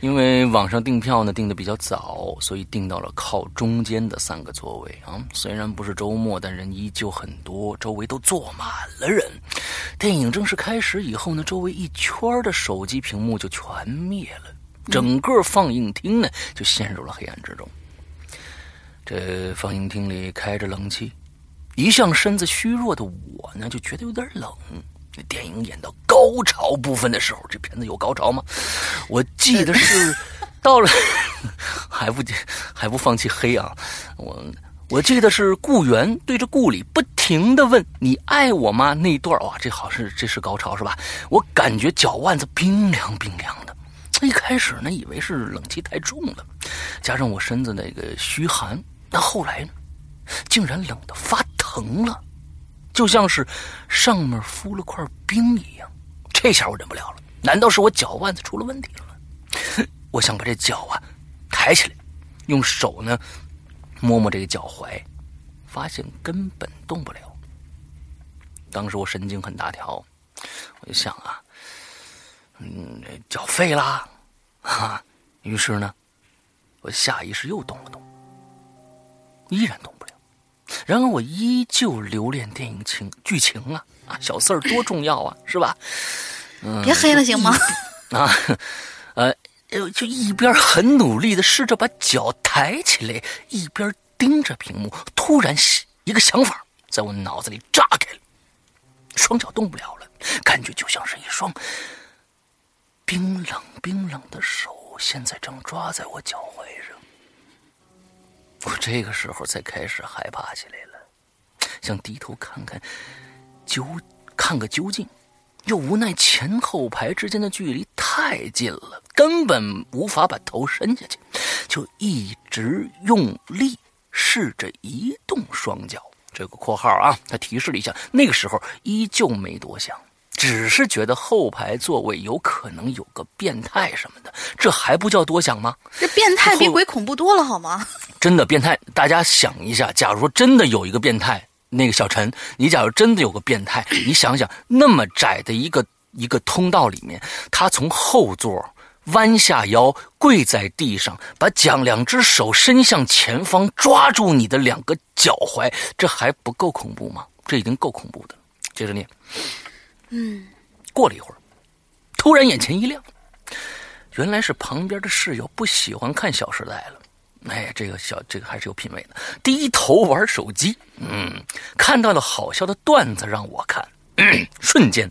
因为网上订票呢订的比较早，所以订到了靠中间的三个座位啊。虽然不是周末，但人依旧很多，周围都坐满了人。电影正式开始以后呢，周围一圈的手机屏幕就全灭了，整个放映厅呢就陷入了黑暗之中。这放映厅里开着冷气，一向身子虚弱的我呢，就觉得有点冷。那电影演到高潮部分的时候，这片子有高潮吗？我记得是 到了，还不还不放弃黑啊！我我记得是顾源对着顾里不停的问：“你爱我吗？”那段哇，这好是这是高潮是吧？我感觉脚腕子冰凉冰凉的。一开始呢，以为是冷气太重了，加上我身子那个虚寒。那后来呢？竟然冷得发疼了，就像是上面敷了块冰一样。这下我忍不了了，难道是我脚腕子出了问题了吗？我想把这脚啊抬起来，用手呢摸摸这个脚踝，发现根本动不了。当时我神经很大条，我就想啊，嗯，脚废啦，哈。于是呢，我下意识又动了动。依然动不了，然而我依旧留恋电影情剧情啊啊，小四儿多重要啊，是吧？嗯，别黑了行吗？啊，呃，就一边很努力的试着把脚抬起来，一边盯着屏幕。突然，一个想法在我脑子里炸开了，双脚动不了了，感觉就像是一双冰冷冰冷的手，现在正抓在我脚踝上。我这个时候才开始害怕起来了，想低头看看，究看个究竟，又无奈前后排之间的距离太近了，根本无法把头伸下去，就一直用力试着移动双脚。这个括号啊，他提示了一下，那个时候依旧没多想。只是觉得后排座位有可能有个变态什么的，这还不叫多想吗？这变态比鬼恐怖多了，好吗？真的变态，大家想一下，假如说真的有一个变态，那个小陈，你假如真的有个变态，你想想，那么窄的一个一个通道里面，他从后座弯下腰跪在地上，把将两只手伸向前方，抓住你的两个脚踝，这还不够恐怖吗？这已经够恐怖的了。接着念。嗯，过了一会儿，突然眼前一亮，原来是旁边的室友不喜欢看《小时代》了。哎，这个小这个还是有品位的，低头玩手机。嗯，看到了好笑的段子让我看，瞬间，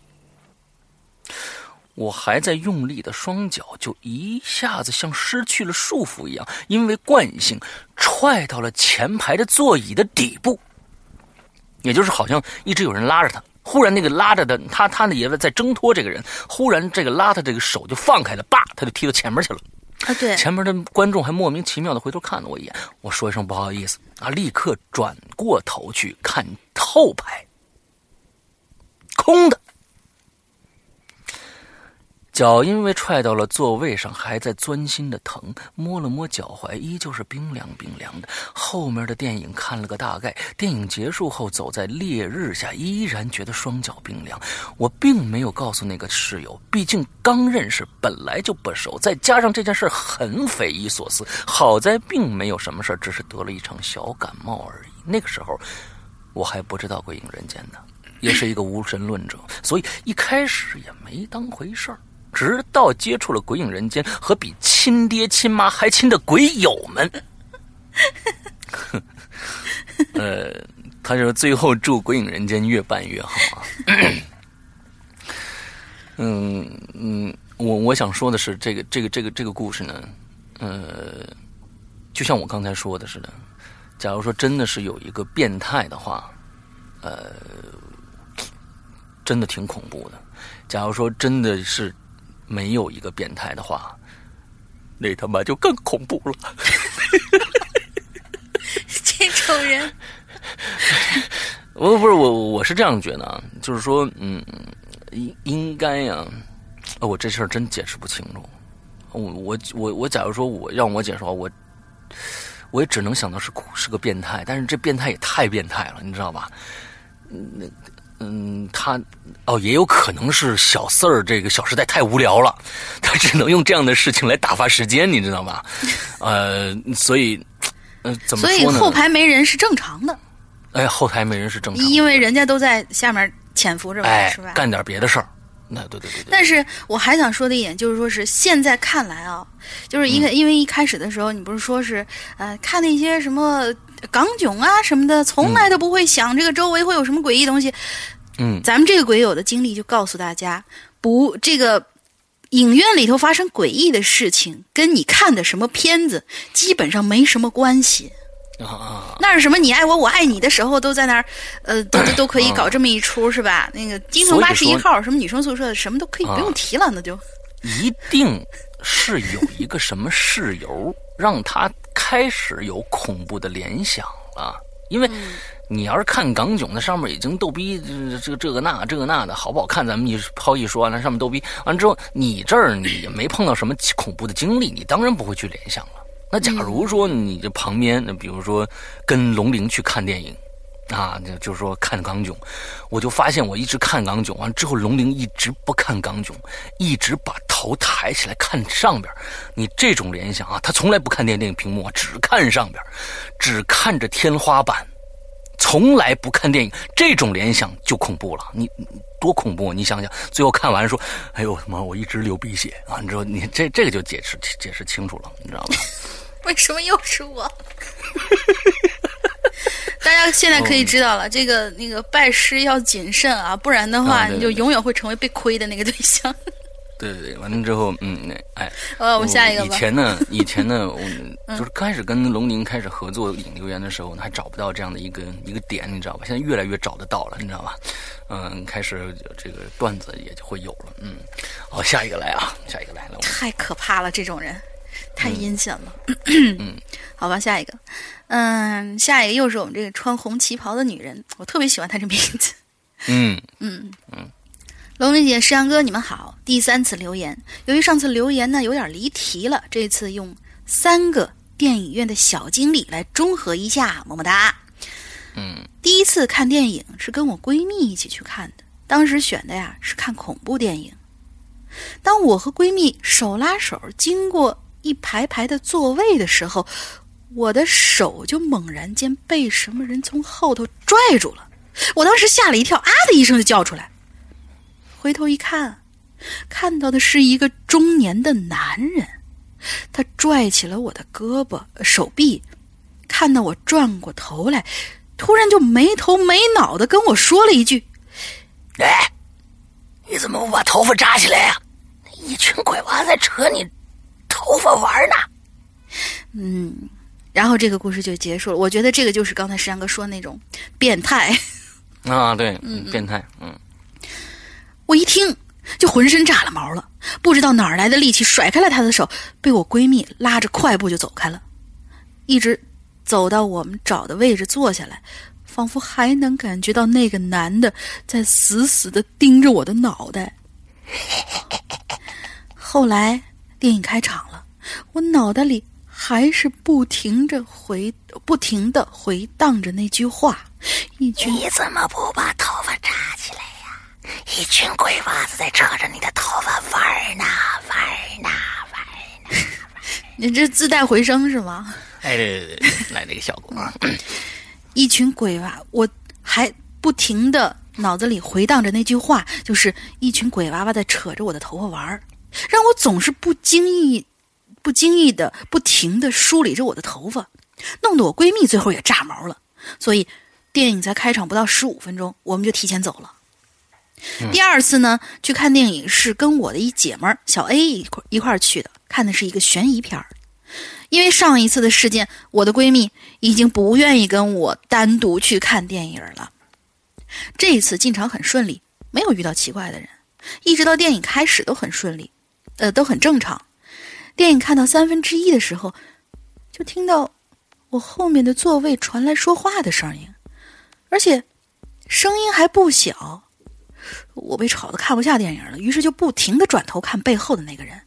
我还在用力的双脚就一下子像失去了束缚一样，因为惯性踹到了前排的座椅的底部，也就是好像一直有人拉着他。忽然，那个拉着的他，他那爷们在挣脱这个人。忽然，这个拉他这个手就放开了，叭，他就踢到前面去了。啊，对，前面的观众还莫名其妙的回头看了我一眼。我说一声不好意思啊，立刻转过头去看后排，空的。脚因为踹到了座位上，还在钻心的疼。摸了摸脚踝，依旧是冰凉冰凉的。后面的电影看了个大概。电影结束后，走在烈日下，依然觉得双脚冰凉。我并没有告诉那个室友，毕竟刚认识，本来就不熟，再加上这件事很匪夷所思。好在并没有什么事只是得了一场小感冒而已。那个时候，我还不知道鬼影人间呢，也是一个无神论者，所以一开始也没当回事儿。直到接触了《鬼影人间》和比亲爹亲妈还亲的鬼友们，呃，他说最后祝《鬼影人间》越办越好啊。嗯嗯，我我想说的是，这个这个这个这个故事呢，呃，就像我刚才说的似的，假如说真的是有一个变态的话，呃，真的挺恐怖的。假如说真的是。没有一个变态的话，那他妈就更恐怖了。这种人，我不是我，我是这样觉得啊，就是说，嗯，应应该呀，我这事儿真解释不清楚。我我我我，假如说我让我解释话，我我也只能想到是是个变态，但是这变态也太变态了，你知道吧？那。嗯，他哦，也有可能是小四儿这个《小时代》太无聊了，他只能用这样的事情来打发时间，你知道吗？呃，所以，呃，怎么说呢？所以后排没人是正常的。哎，后台没人是正常，因为人家都在下面潜伏着，是吧？干点别的事儿。那对对对。但是我还想说的一点就是说，是现在看来啊，就是一个，因为一开始的时候，你不是说是呃，看那些什么。港囧啊什么的，从来都不会想这个周围会有什么诡异东西。嗯，咱们这个鬼友的经历就告诉大家，不，这个影院里头发生诡异的事情，跟你看的什么片子基本上没什么关系。啊，那是什么？你爱我，我爱你的时候，都在那儿，呃，都都都可以搞这么一出，是吧？那个京城八十一号，什么女生宿舍，什么都可以不用提了，那就一定是有一个什么事由让他。开始有恐怖的联想了，因为你要是看港囧，那上面已经逗逼，这个这个那这个那的好不好看？咱们一抛一说，那上面逗逼完之后，你这儿你也没碰到什么恐怖的经历，你当然不会去联想了。那假如说你这旁边，那比如说跟龙玲去看电影。啊，就就是说看港囧，我就发现我一直看港囧，完之后龙玲一直不看港囧，一直把头抬起来看上边。你这种联想啊，他从来不看电电影屏幕，只看上边，只看着天花板，从来不看电影。这种联想就恐怖了，你多恐怖！你想想，最后看完说：“哎呦他妈，我一直流鼻血啊！”你知道，你这这个就解释解释清楚了，你知道吗？为什么又是我？大家现在可以知道了，这个那个拜师要谨慎啊，不然的话，你就永远会成为被亏的那个对象。对对对，完了之后，嗯，那哎，呃，我们下一个吧。以前呢，以前呢，我就是刚开始跟龙宁开始合作引流言的时候，还找不到这样的一个一个点，你知道吧？现在越来越找得到了，你知道吧？嗯，开始这个段子也就会有了。嗯，好，下一个来啊，下一个来了。太可怕了，这种人。太阴险了，嗯，好吧，下一个，嗯，下一个又是我们这个穿红旗袍的女人，我特别喜欢她这名字，嗯。嗯。嗯，龙玲姐、诗阳哥，你们好，第三次留言，由于上次留言呢有点离题了，这次用三个电影院的小经历来中和一下，么么哒，嗯，第一次看电影是跟我闺蜜一起去看的，当时选的呀是看恐怖电影，当我和闺蜜手拉手经过。一排排的座位的时候，我的手就猛然间被什么人从后头拽住了。我当时吓了一跳，啊的一声就叫出来。回头一看，看到的是一个中年的男人，他拽起了我的胳膊、手臂，看到我转过头来，突然就没头没脑的跟我说了一句：“哎，你怎么不把头发扎起来呀？一群鬼娃在扯你。”头发玩呢，嗯，然后这个故事就结束了。我觉得这个就是刚才石阳哥说那种变态啊，对，嗯，变态，嗯。我一听就浑身炸了毛了，不知道哪儿来的力气甩开了他的手，被我闺蜜拉着快步就走开了，一直走到我们找的位置坐下来，仿佛还能感觉到那个男的在死死的盯着我的脑袋。后来电影开场了，我脑袋里还是不停着回，不停的回荡着那句话：一群你怎么不把头发扎起来呀？一群鬼娃子在扯着你的头发玩儿呢，玩儿呢，玩儿呢。你这自带回声是吗？哎，对对对，来那个效果啊！一群鬼娃，我还不停的脑子里回荡着那句话，就是一群鬼娃娃在扯着我的头发玩儿，让我总是不经意、不经意的不停的梳理着我的头发，弄得我闺蜜最后也炸毛了。所以电影才开场不到十五分钟，我们就提前走了。第二次呢，去看电影是跟我的一姐们儿小 A 一块一块儿去的，看的是一个悬疑片儿。因为上一次的事件，我的闺蜜已经不愿意跟我单独去看电影了。这一次进场很顺利，没有遇到奇怪的人，一直到电影开始都很顺利，呃，都很正常。电影看到三分之一的时候，就听到我后面的座位传来说话的声音，而且声音还不小。我被吵得看不下电影了，于是就不停的转头看背后的那个人。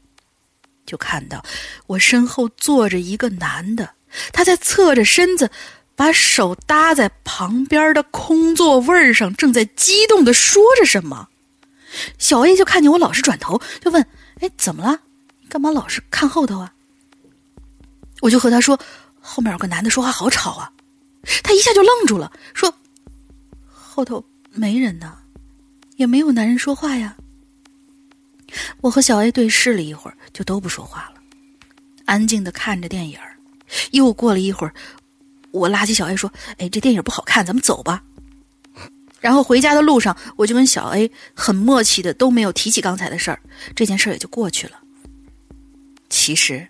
就看到我身后坐着一个男的，他在侧着身子，把手搭在旁边的空座位上，正在激动的说着什么。小 A 就看见我老是转头，就问：“哎，怎么了？干嘛老是看后头啊？”我就和他说：“后面有个男的说话好吵啊。”他一下就愣住了，说：“后头没人呢，也没有男人说话呀。”我和小 A 对视了一会儿，就都不说话了，安静的看着电影。又过了一会儿，我拉起小 A 说：“哎，这电影不好看，咱们走吧。”然后回家的路上，我就跟小 A 很默契的都没有提起刚才的事儿，这件事儿也就过去了。其实，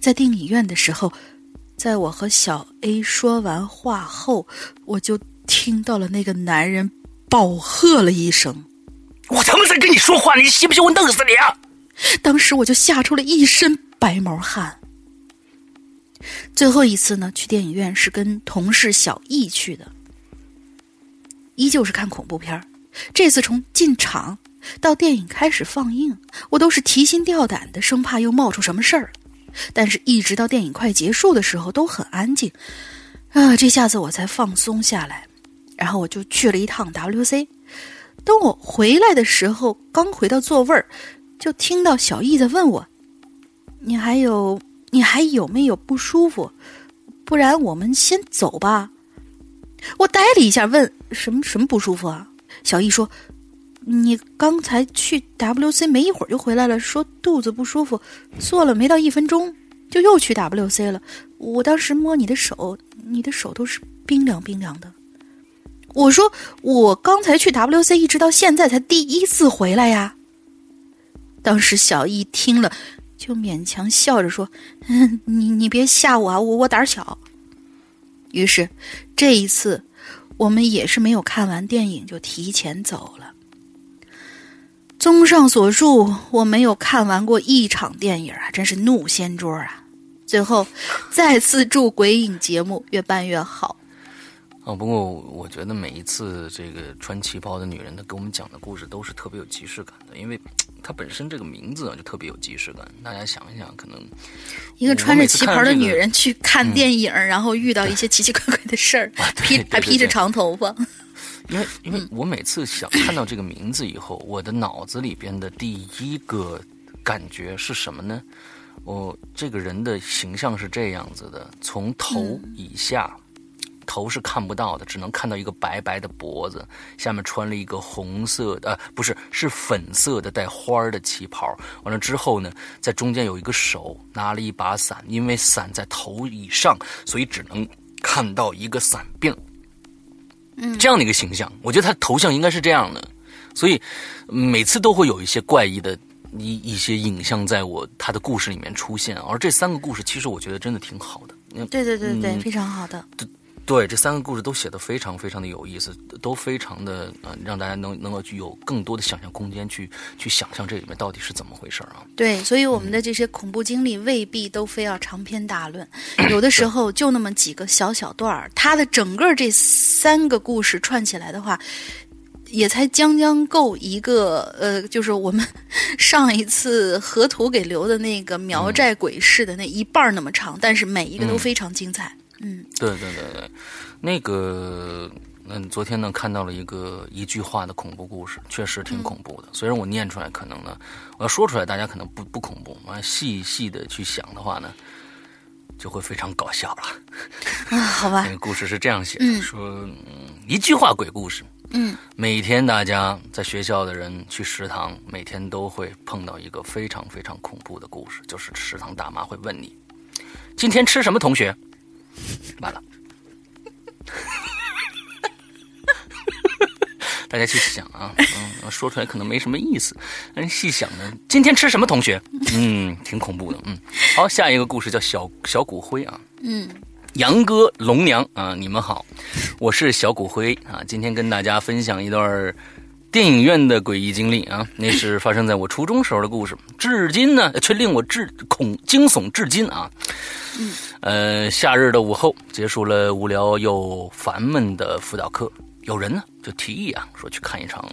在电影院的时候，在我和小 A 说完话后，我就听到了那个男人暴喝了一声。我他妈在跟你说话，你信不信我弄死你啊！当时我就吓出了一身白毛汗。最后一次呢，去电影院是跟同事小易去的，依旧是看恐怖片这次从进场到电影开始放映，我都是提心吊胆的，生怕又冒出什么事儿。但是，一直到电影快结束的时候，都很安静。啊，这下子我才放松下来。然后我就去了一趟 WC。等我回来的时候，刚回到座位儿，就听到小易在问我：“你还有你还有没有不舒服？不然我们先走吧。”我呆了一下，问：“什么什么不舒服啊？”小易说：“你刚才去 WC 没一会儿就回来了，说肚子不舒服，坐了没到一分钟就又去 WC 了。我当时摸你的手，你的手都是冰凉冰凉的。”我说我刚才去 WC，一直到现在才第一次回来呀。当时小易听了，就勉强笑着说：“ 嗯，你你别吓我啊，我我胆小。”于是这一次我们也是没有看完电影就提前走了。综上所述，我没有看完过一场电影啊，真是怒掀桌啊！最后再次祝鬼影节目越办越好。啊，不过我觉得每一次这个穿旗袍的女人，她给我们讲的故事都是特别有即视感的，因为她本身这个名字就特别有即视感。大家想一想，可能一个穿着旗袍的女人去看电影，然后遇到一些奇奇怪怪的事儿，披还披着长头发。因为，因为我每次想看到这个名字以后，我的脑子里边的第一个感觉是什么呢？我这个人的形象是这样子的，从头以下。头是看不到的，只能看到一个白白的脖子，下面穿了一个红色的，呃，不是，是粉色的带花儿的旗袍。完了之后呢，在中间有一个手拿了一把伞，因为伞在头以上，所以只能看到一个伞柄。嗯，这样的一个形象，我觉得他头像应该是这样的，所以每次都会有一些怪异的一一些影像在我他的故事里面出现。而这三个故事，其实我觉得真的挺好的。对对对对，非常好的。对，这三个故事都写的非常非常的有意思，都非常的呃，让大家能能够具有更多的想象空间，去去想象这里面到底是怎么回事啊？对，所以我们的这些恐怖经历未必都非要长篇大论，有的时候就那么几个小小段儿，它的整个这三个故事串起来的话，也才将将够一个呃，就是我们 上一次河图给留的那个苗寨鬼市的那一半那么长，但是每一个都嗯非常精彩。嗯对对对对，那个，嗯，昨天呢看到了一个一句话的恐怖故事，确实挺恐怖的。虽然我念出来可能呢，我要说出来大家可能不不恐怖，啊细细的去想的话呢，就会非常搞笑了。啊，好吧那，个故事是这样写的，嗯说，嗯，一句话鬼故事。嗯每天大家在学校的人去食堂，每天都会碰到一个非常非常恐怖的故事，就是食堂大妈会问你，今天吃什么？同学，完了，大家去想啊，嗯，说出来可能没什么意思，但是细想呢，今天吃什么？同学，嗯，挺恐怖的，嗯。好，下一个故事叫小小骨灰啊，嗯杨哥、龙娘啊，你们好，我是小骨灰啊，今天跟大家分享一段电影院的诡异经历啊，那是发生在我初中时候的故事，至今呢却令我至恐惊悚至今啊。呃，夏日的午后，结束了无聊又烦闷的辅导课，有人呢就提议啊，说去看一场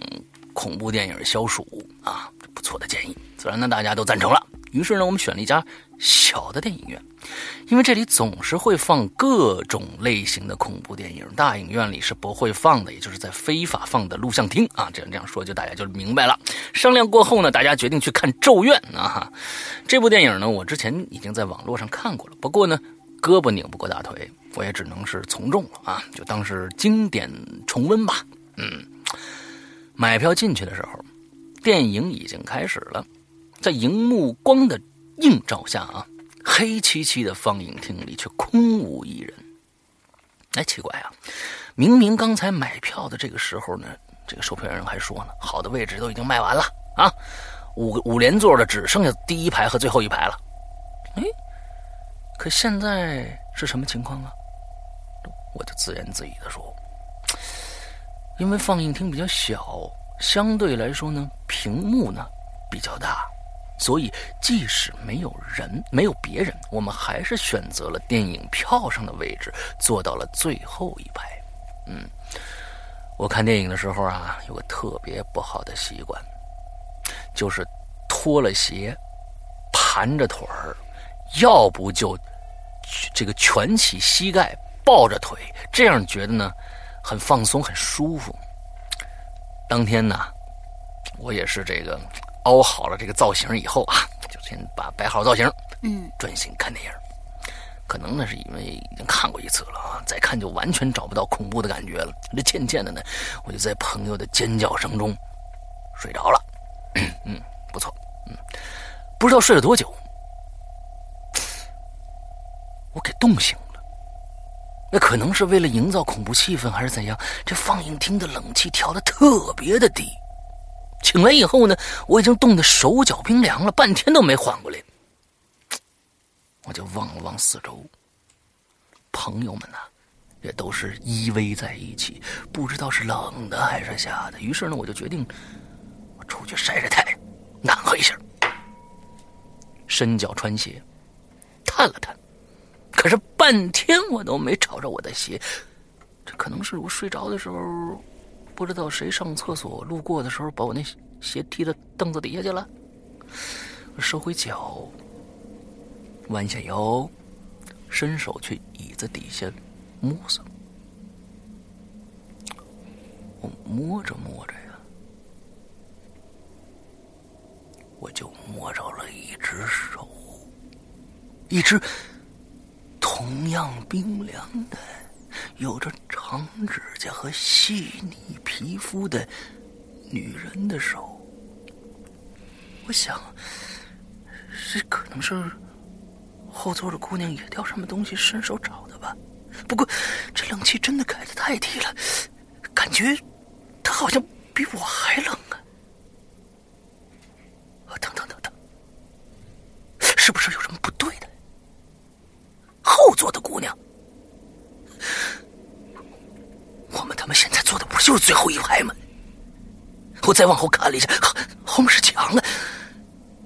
恐怖电影《消暑》啊，不错的建议，自然呢大家都赞成了。于是呢，我们选了一家小的电影院，因为这里总是会放各种类型的恐怖电影，大影院里是不会放的，也就是在非法放的录像厅啊。这样这样说就大家就明白了。商量过后呢，大家决定去看《咒怨》啊。这部电影呢，我之前已经在网络上看过了，不过呢，胳膊拧不过大腿，我也只能是从众了啊，就当是经典重温吧。嗯，买票进去的时候，电影已经开始了，在荧幕光的映照下啊，黑漆漆的放映厅里却空无一人。哎，奇怪啊！明明刚才买票的这个时候呢，这个售票员还说呢，好的位置都已经卖完了啊，五五连座的只剩下第一排和最后一排了。哎，可现在是什么情况啊？我就自言自语的说，因为放映厅比较小，相对来说呢，屏幕呢比较大，所以即使没有人，没有别人，我们还是选择了电影票上的位置，坐到了最后一排。嗯，我看电影的时候啊，有个特别不好的习惯，就是脱了鞋，盘着腿儿，要不就这个蜷起膝盖，抱着腿，这样觉得呢很放松，很舒服。当天呢，我也是这个凹好了这个造型以后啊，就先把摆好造型，嗯专心看电影。可能呢是因为已经看过一次了啊，再看就完全找不到恐怖的感觉了。这渐渐的呢，我就在朋友的尖叫声中睡着了。嗯，不错，嗯，不知道睡了多久，我给冻醒了。那可能是为了营造恐怖气氛，还是怎样？这放映厅的冷气调的特别的低。醒来以后呢，我已经冻得手脚冰凉了，半天都没缓过来。我就望了望四周，朋友们呐、也都是依偎在一起，不知道是冷的还是吓的。于是呢，我就决定我出去晒晒太阳，暖和一下。伸脚穿鞋，探了探，可是半天我都没找着我的鞋。这可能是我睡着的时候，不知道谁上厕所路过的时候，把我那鞋踢到凳子底下去了。收回脚，弯下腰，伸手去椅子底下摸索。我摸着摸着呀，我就摸着了一只手，一只同样冰凉的、有着长指甲和细腻皮肤的女人的手。我想，这可能是后座的姑娘也掉什么东西伸手找的吧。不过，这冷气真的开的太低了，感觉她好像比我还冷啊！啊，等等等等，是不是有什么不对的？后座的姑娘，我们他妈现在坐的不就是最后一排吗？我再往后看了一下，后面是墙啊，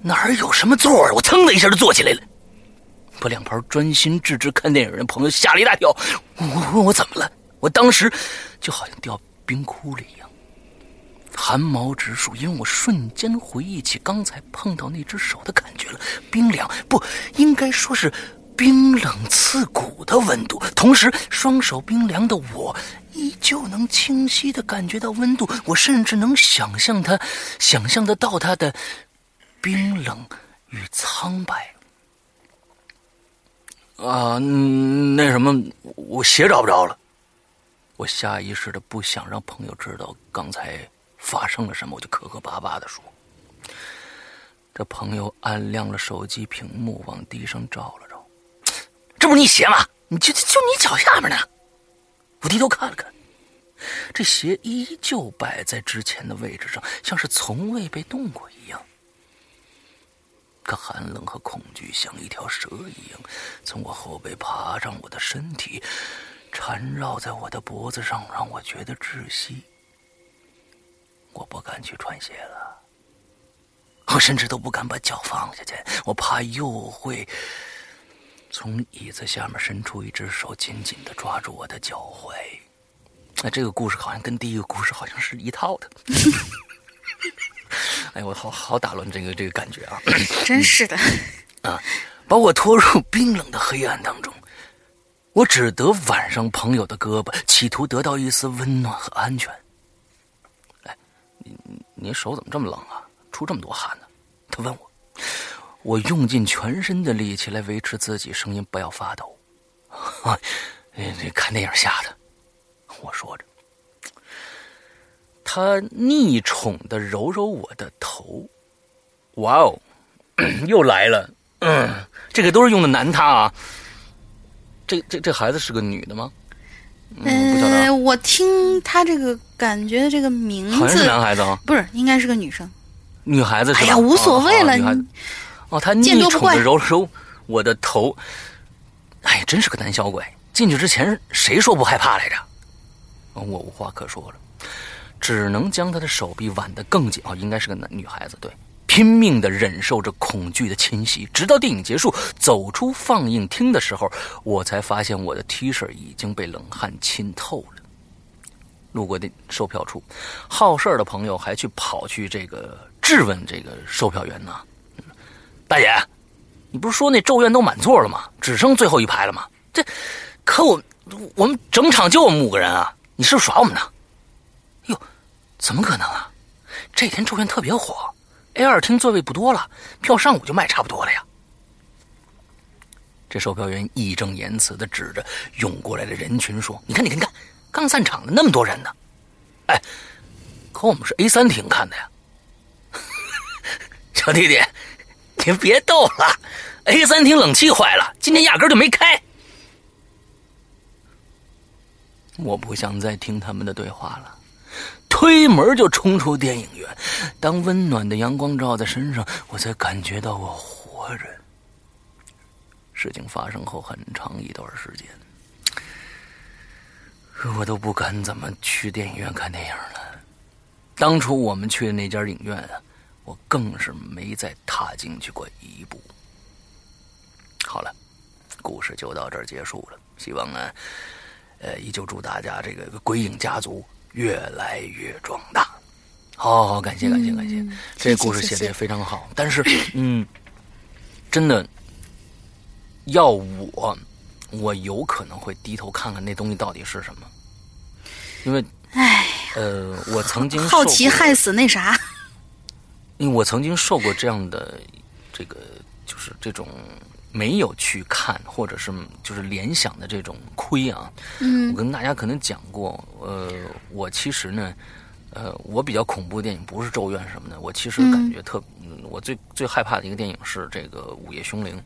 哪儿有什么座儿？我噌的一下就坐起来了。把两旁专心致志看电影的朋友吓了一大跳。我问我怎么了？我当时就好像掉冰窟里一样，汗毛直竖，因为我瞬间回忆起刚才碰到那只手的感觉了，冰凉，不应该说是冰冷刺骨的温度。同时，双手冰凉的我，依旧能清晰的感觉到温度。我甚至能想象它，想象得到它的冰冷与苍白。啊，那什么，我鞋找不着了。我下意识的不想让朋友知道刚才。发生了什么？我就磕磕巴巴的说。这朋友按亮了手机屏幕，往地上照了，这不是你鞋吗？你就就你脚下面呢。我低头看了看，这鞋依旧摆在之前的位置上，像是从未被动过一样。可寒冷和恐惧像一条蛇一样，从我后背爬上我的身体，缠绕在我的脖子上，让我觉得窒息。我不敢去穿鞋了，我甚至都不敢把脚放下去，我怕又会从椅子下面伸出一只手，紧紧的抓住我的脚踝。哎，这个故事好像跟第一个故事好像是一套的。哎，我好好打乱这个这个感觉啊！真是的啊，把我拖入冰冷的黑暗当中，我只得挽上朋友的胳膊，企图得到一丝温暖和安全。哎你手怎么这么冷啊？出这么多汗呢？他问我。我用尽全身的力气来维持自己声音不要发抖。你 你看电影吓的。我说着，他溺宠的揉揉我的头。哇哦，又来了。嗯，这个都是用的男他啊。这这这孩子是个女的吗？嗯，我听他这个感觉，这个名字好像是男孩子啊，不是，应该是个女生，女孩子是吧？哎呀，无所谓了，哦，他逆宠的揉了揉我的头，哎，真是个胆小鬼。进去之前谁说不害怕来着？我无话可说了，只能将他的手臂挽得更紧。哦，应该是个男女孩子，对。拼命的忍受着恐惧的侵袭，直到电影结束，走出放映厅的时候，我才发现我的 T 恤已经被冷汗浸透了。路过的售票处，好事的朋友还去跑去这个质问这个售票员呢：“大姐，你不是说那咒怨都满座了吗？只剩最后一排了吗？这可我我们整场就我们五个人啊！你是不是耍我们呢？”哟，怎么可能啊？这天咒怨特别火。A 二厅座位不多了，票上午就卖差不多了呀。这售票员义正言辞的指着涌过来的人群说：“你看，你看，你看，刚散场的那么多人呢。哎，可我们是 A 三厅看的呀。小弟弟，你别逗了，A 三厅冷气坏了，今天压根就没开。我不想再听他们的对话了。”推门就冲出电影院，当温暖的阳光照在身上，我才感觉到我活着。事情发生后很长一段时间，我都不敢怎么去电影院看电影了。当初我们去的那家影院啊，我更是没再踏进去过一步。好了，故事就到这儿结束了。希望呢，呃，依旧祝大家这个鬼影家族。越来越壮大，好，好，感谢，感谢，感谢，这故事写的也非常好。但是，嗯，真的，要我，我有可能会低头看看那东西到底是什么，因为，哎，呃，我曾经好奇害死那啥，因为我曾经受过这样的这个，就是这种。没有去看，或者是就是联想的这种亏啊。嗯，我跟大家可能讲过，呃，我其实呢，呃，我比较恐怖电影不是咒怨什么的，我其实感觉特，我最最害怕的一个电影是这个午夜凶铃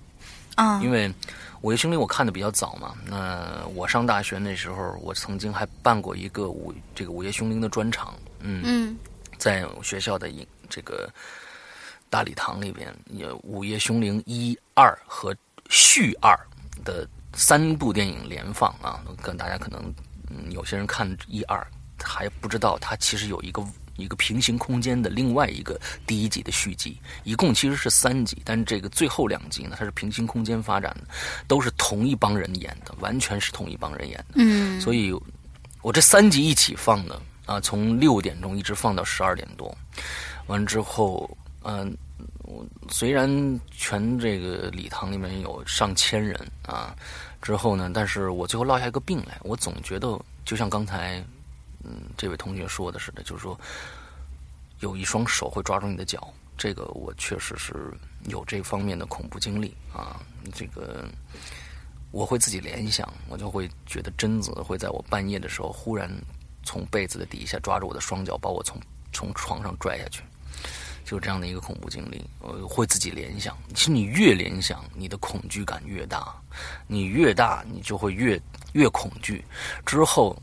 啊，因为午夜凶铃我看的比较早嘛。那我上大学那时候，我曾经还办过一个午这个午夜凶铃的专场，嗯，在学校的影这个。大礼堂里边有《午夜凶铃》一二和续二的三部电影连放啊，跟大家可能嗯有些人看一二还不知道，它其实有一个一个平行空间的另外一个第一集的续集，一共其实是三集，但是这个最后两集呢，它是平行空间发展的，都是同一帮人演的，完全是同一帮人演的，嗯，所以我这三集一起放的，啊，从六点钟一直放到十二点多，完之后，嗯、我虽然全这个礼堂里面有上千人啊，之后呢，但是我最后落下一个病来，我总觉得就像刚才嗯这位同学说的似的，就是说有一双手会抓住你的脚，这个我确实是有这方面的恐怖经历啊，这个。我会自己联想，我就会觉得贞子会在我半夜的时候忽然从被子的底下抓住我的双脚，把我从从床上拽下去，就是这样的一个恐怖经历。我会自己联想，其实你越联想，你的恐惧感越大，你越大，你就会越越恐惧。之后，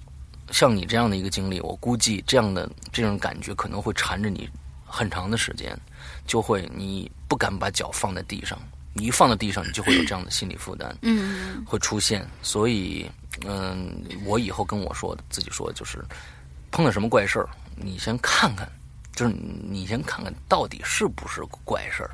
像你这样的一个经历，我估计这样的这种感觉可能会缠着你很长的时间，就会你不敢把脚放在地上。你一放到地上，你就会有这样的心理负担，嗯，会出现。所以，嗯，我以后跟我说，自己说就是，碰到什么怪事儿，你先看看，就是你先看看到底是不是怪事儿。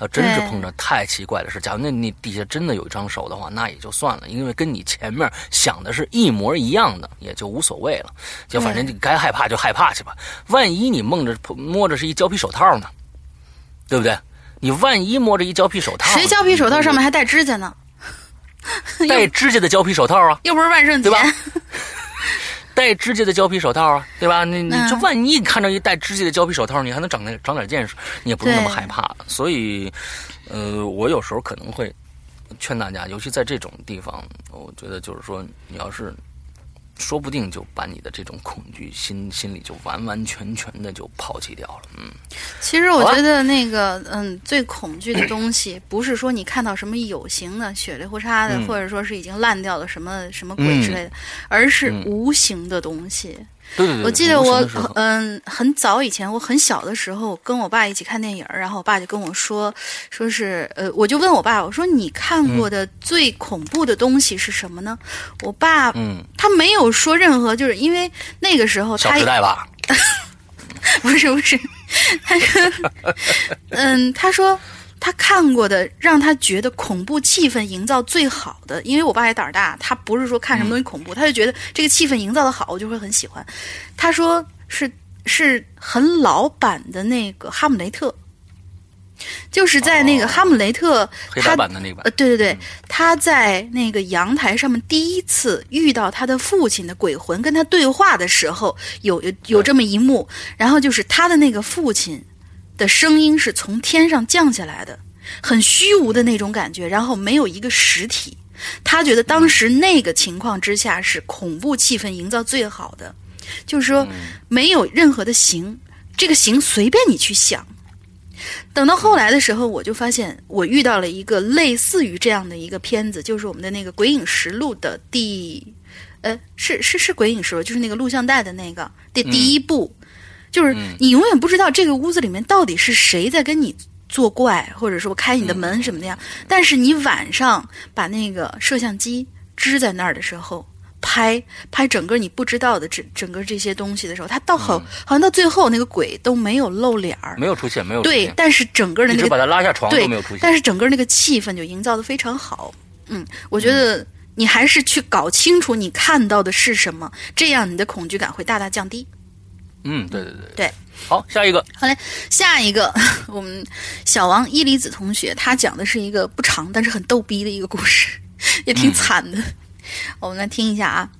要真是碰着太奇怪的事，假如那你底下真的有一张手的话，那也就算了，因为跟你前面想的是一模一样的，也就无所谓了。就反正你该害怕就害怕去吧。万一你梦着摸着是一胶皮手套呢，对不对？你万一摸着一胶皮手套，谁胶皮手套上面还带指甲呢？带指甲的胶皮手套啊，又不是万圣节，对吧？带指甲的胶皮手套啊，对吧？你你就万一你看着一戴指甲的胶皮手套，你还能长点长点见识，你也不用那么害怕。所以，呃，我有时候可能会劝大家，尤其在这种地方，我觉得就是说，你要是。说不定就把你的这种恐惧心心里就完完全全的就抛弃掉了。嗯，其实我觉得那个嗯，最恐惧的东西不是说你看到什么有形的血里胡叉的，嗯或者说是已经烂掉的什么什么鬼之类的，而是无形的东西。对对对，我记得我嗯很早以前，我很小的时候跟我爸一起看电影儿，然后我爸就跟我说，说是呃，我就问我爸，我说你看过的最恐怖的东西是什么呢？我爸嗯，他没有说任何，就是因为那个时候他小时代吧，不是不是，他说，嗯，他说他看过的让他觉得恐怖气氛营造最好的，因为我爸也胆儿大，他不是说看什么东西恐怖，他就觉得这个气氛营造的好，我就会很喜欢。他说是是很老版的那个《哈姆雷特》，就是在那个《哈姆雷特》黑版的那个。版呃，对对对，他在那个阳台上面第一次遇到他的父亲的鬼魂跟他对话的时候，有有有这么一幕，然后就是他的那个父亲的声音是从天上降下来的，很虚无的那种感觉，然后没有一个实体。他觉得当时那个情况之下是恐怖气氛营造最好的，就是说没有任何的形，这个形随便你去想。等到后来的时候，我就发现我遇到了一个类似于这样的一个片子，就是我们的那个《鬼影实录》的第，呃，是是是《鬼影实录》，就是那个录像带的那个第第一部，就是你永远不知道这个屋子里面到底是谁在跟你作怪，或者说开你的门什么的呀。但是你晚上把那个摄像机支在那儿的时候。拍拍整个你不知道的整整个这些东西的时候，他到好、好像到最后那个鬼都没有露脸儿，没有出现，没有出对，但是整个的一直那个把他拉下床对都没有出现。但是整个那个气氛就营造的非常好。嗯，我觉得你还是去搞清楚你看到的是什么，这样你的恐惧感会大大降低。嗯，对对对对。好，下一个，好嘞，下一个 我们小王伊离子同学，他讲的是一个不长但是很逗逼的一个故事，也挺惨的。我们来听一下啊。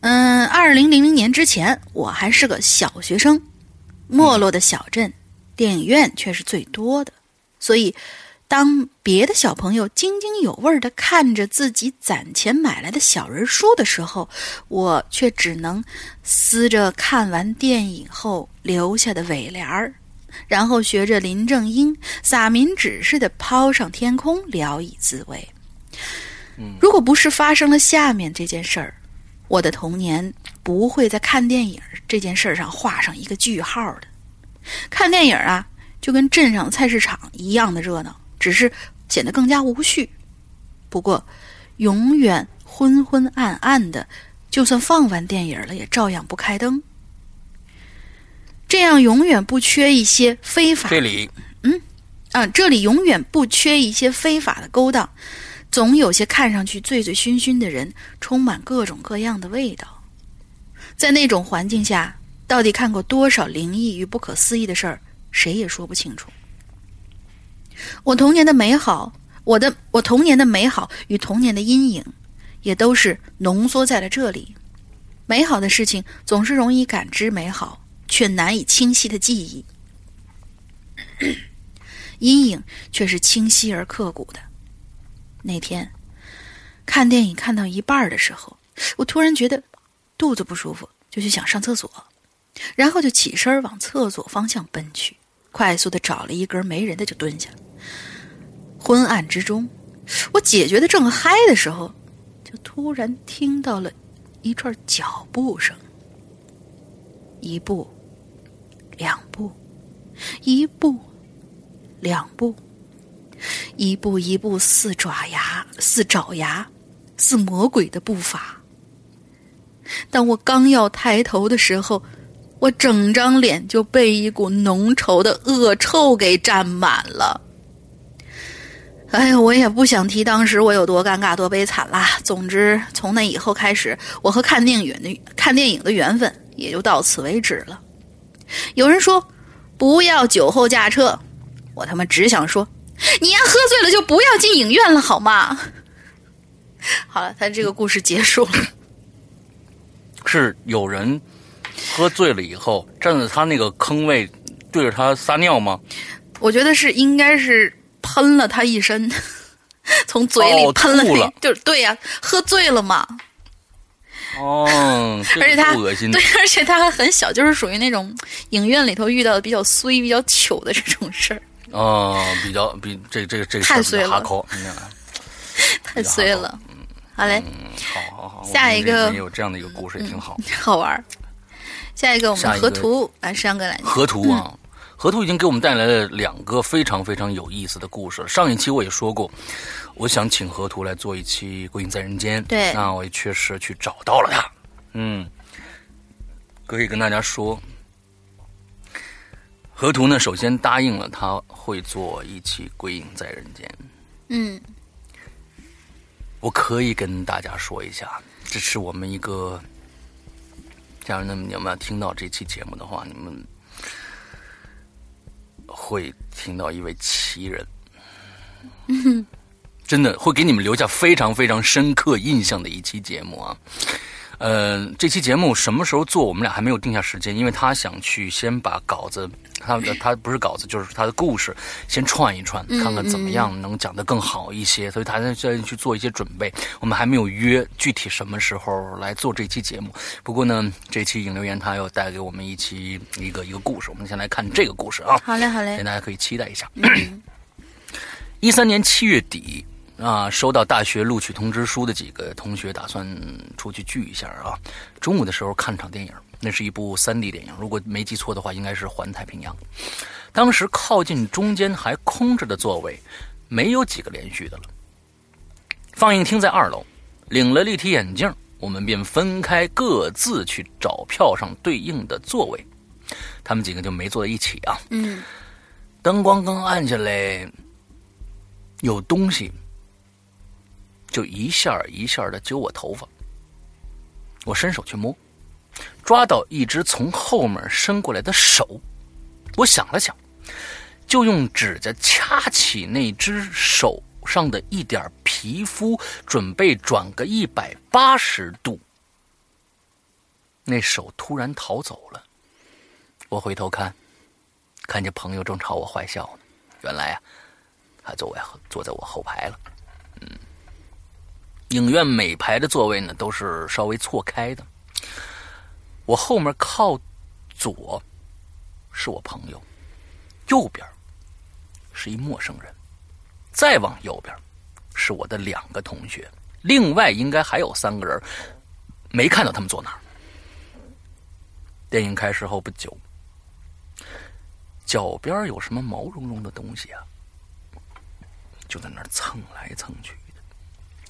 嗯，二零零零年之前，我还是个小学生，没落的小镇，电影院却是最多的，所以。当别的小朋友津津有味的看着自己攒钱买来的小人书的时候，我却只能撕着看完电影后留下的尾联儿，然后学着林正英撒冥纸似的抛上天空，聊以自慰。如果不是发生了下面这件事儿，我的童年不会在看电影这件事儿上画上一个句号的。看电影啊，就跟镇上菜市场一样的热闹。只是显得更加无序。不过，永远昏昏暗暗的，就算放完电影了，也照样不开灯。这样永远不缺一些非法这里嗯啊，这里永远不缺一些非法的勾当，总有些看上去醉醉醺醺的人，充满各种各样的味道。在那种环境下，到底看过多少灵异与不可思议的事儿，谁也说不清楚。我童年的美好，我的我童年的美好与童年的阴影，也都是浓缩在了这里。美好的事情总是容易感知美好，却难以清晰的记忆；阴影却是清晰而刻骨的。那天看电影看到一半的时候，我突然觉得肚子不舒服，就去想上厕所，然后就起身往厕所方向奔去，快速的找了一根没人的就蹲下。昏暗之中，我解决的正嗨的时候，就突然听到了一串脚步声，一步，两步，一步，两步，一步一步似爪牙，似爪牙，似魔鬼的步伐。当我刚要抬头的时候，我整张脸就被一股浓稠的恶臭给占满了。哎呀，我也不想提当时我有多尴尬、多悲惨啦。总之，从那以后开始，我和看电影的看电影的缘分也就到此为止了。有人说不要酒后驾车，我他妈只想说，你丫喝醉了就不要进影院了，好吗？好了，他这个故事结束了。是有人喝醉了以后站在他那个坑位，对着他撒尿吗？我觉得是应该是喷了他一身，从嘴里哦喷了就是对呀、喝醉了嘛。哦，而且他不恶心对，而且他还很小，就是属于那种影院里头遇到的比较衰、比较糗的这种事儿，哦，比较比这这个这个太事儿 比较衰了太衰了。好嘞，嗯，好好好，下一个我们也有这样的一个故事也挺好。好玩儿。下一个我们河图，来山哥来。河图啊，河图已经给我们带来了两个非常非常有意思的故事。上一期我也说过，我想请河图来做一期《鬼影在人间》，对那我也确实去找到了他。嗯，可以跟大家说，河图呢，首先答应了他会做一期《鬼影在人间》。嗯，我可以跟大家说一下，这是我们一个家人们，你们要听到这期节目的话，你们会听到一位奇人，真的会给你们留下非常非常深刻印象的一期节目啊。呃，这期节目什么时候做，我们俩还没有定下时间，因为他想去先把稿子，他的他不是稿子，就是他的故事先串一串，看看怎么样能讲得更好一些，所以他在在去做一些准备。我们还没有约具体什么时候来做这期节目。不过呢，这期引流言他要带给我们一期一个一个故事，我们先来看这个故事啊。好嘞，好嘞。大家可以期待一下。一三年七月底啊，收到大学录取通知书的几个同学打算出去聚一下啊。中午的时候看场电影，那是一部 3D 电影，如果没记错的话，应该是《环太平洋》。当时靠近中间还空着的座位，没有几个连续的了。放映厅在二楼，领了立体眼镜，我们便分开各自去找票上对应的座位。他们几个就没坐在一起啊。嗯灯光刚暗下来，有东西就一下一下的揪我头发。我伸手去摸，抓到一只从后面伸过来的手。我想了想，就用指甲掐起那只手上的一点皮肤，准备转个一百八十度。那手突然逃走了。我回头看，看见朋友正朝我坏笑呢。原来啊，他坐在坐在我后排了。影院每排的座位呢都是稍微错开的。我后面靠左是我朋友，右边是一陌生人，再往右边是我的两个同学，另外应该还有三个人，没看到他们坐哪儿。电影开始后不久，脚边有什么毛茸茸的东西啊，就在那儿蹭来蹭去。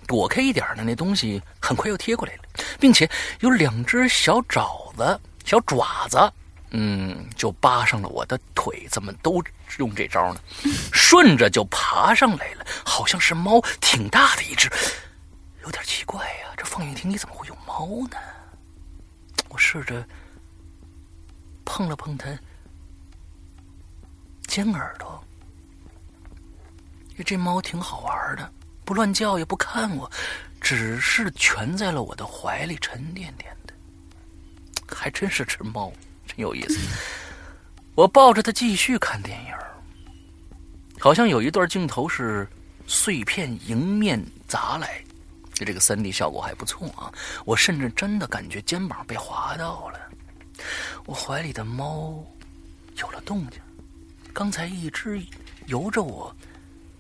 躲开一点呢那东西很快又贴过来了，并且有两只小爪子、小爪子，嗯，就扒上了我的腿。怎么都用这招呢？顺着就爬上来了，好像是猫，挺大的一只，有点奇怪呀、这放映厅里怎么会有猫呢？我试着碰了碰它尖耳朵，这猫挺好玩的，不乱叫也不看我，只是蜷在了我的怀里沉甸甸的，还真是只猫，真有意思。我抱着它继续看电影，好像有一段镜头是碎片迎面砸来。这个三 D 效果还不错啊！我甚至真的感觉肩膀被划到了。我怀里的猫有了动静，刚才一直由着我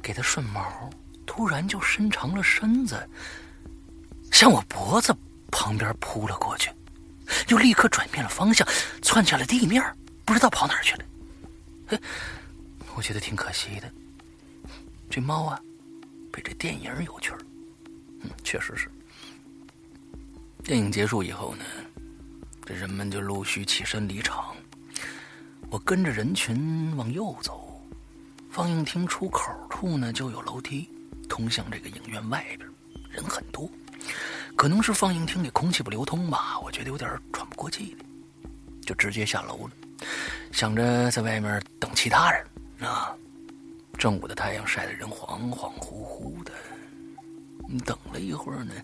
给它顺毛，突然就伸长了身子，向我脖子旁边扑了过去，又立刻转变了方向，窜下了地面，不知道跑哪去了。嘿，我觉得挺可惜的。这猫啊，被这电影有趣儿。嗯，确实是。电影结束以后呢，这人们就陆续起身离场。我跟着人群往右走，放映厅出口处呢就有楼梯通向这个影院外边，人很多。可能是放映厅里空气不流通吧，我觉得有点喘不过气来，就直接下楼了，想着在外面等其他人啊。正午的太阳晒得人恍恍惚惚的。等了一会儿呢，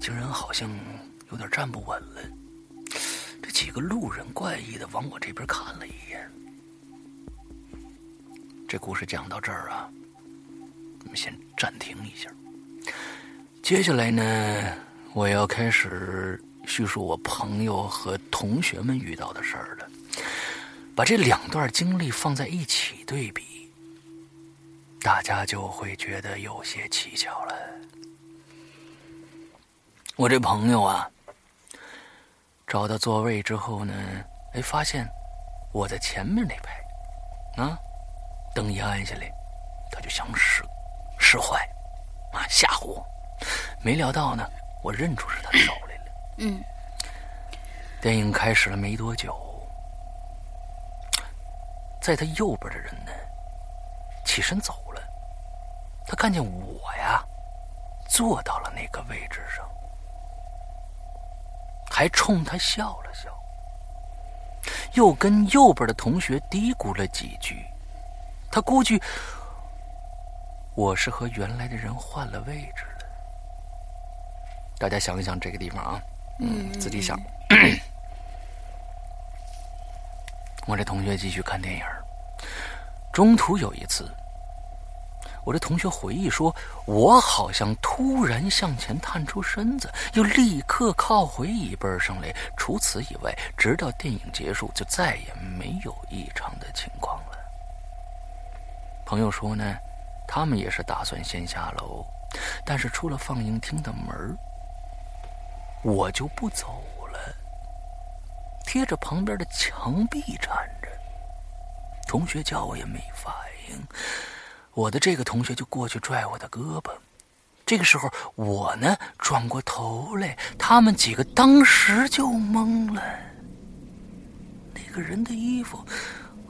竟然好像有点站不稳了。这几个路人怪异的往我这边看了一眼。这故事讲到这儿啊，我们先暂停一下。接下来呢，我要开始叙述我朋友和同学们遇到的事儿了。把这两段经历放在一起对比，大家就会觉得有些蹊跷了。我这朋友啊，找到座位之后呢，哎，发现我在前面那排，啊，灯一暗下来，他就想使使坏，啊，吓唬我。没料到呢，我认出是他手来了。嗯。电影开始了没多久，在他右边的人呢，起身走了。他看见我呀，坐到了那个位置上。还冲他笑了笑，又跟右边的同学嘀咕了几句。他估计我是和原来的人换了位置了。大家想一想这个地方啊，嗯，自己想。我这同学继续看电影，中途有一次。我这同学回忆说：“我好像突然向前探出身子，又立刻靠回椅背上来。除此以外，直到电影结束，就再也没有异常的情况了。”朋友说呢，他们也是打算先下楼，但是出了放映厅的门我就不走了，贴着旁边的墙壁站着。同学叫我也没反应。我的这个同学就过去拽我的胳膊，这个时候我呢转过头来，他们几个当时就懵了。那个人的衣服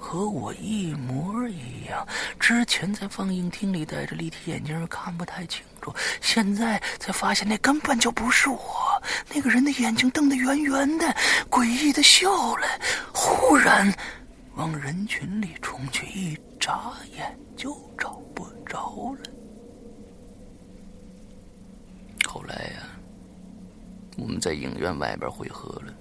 和我一模一样，之前在放映厅里戴着立体眼镜看不太清楚，现在才发现那根本就不是我。那个人的眼睛瞪得圆圆的，诡异的笑了，忽然往人群里冲去，一眨眼。就找不着了。后来呀，我们在影院外边汇合了。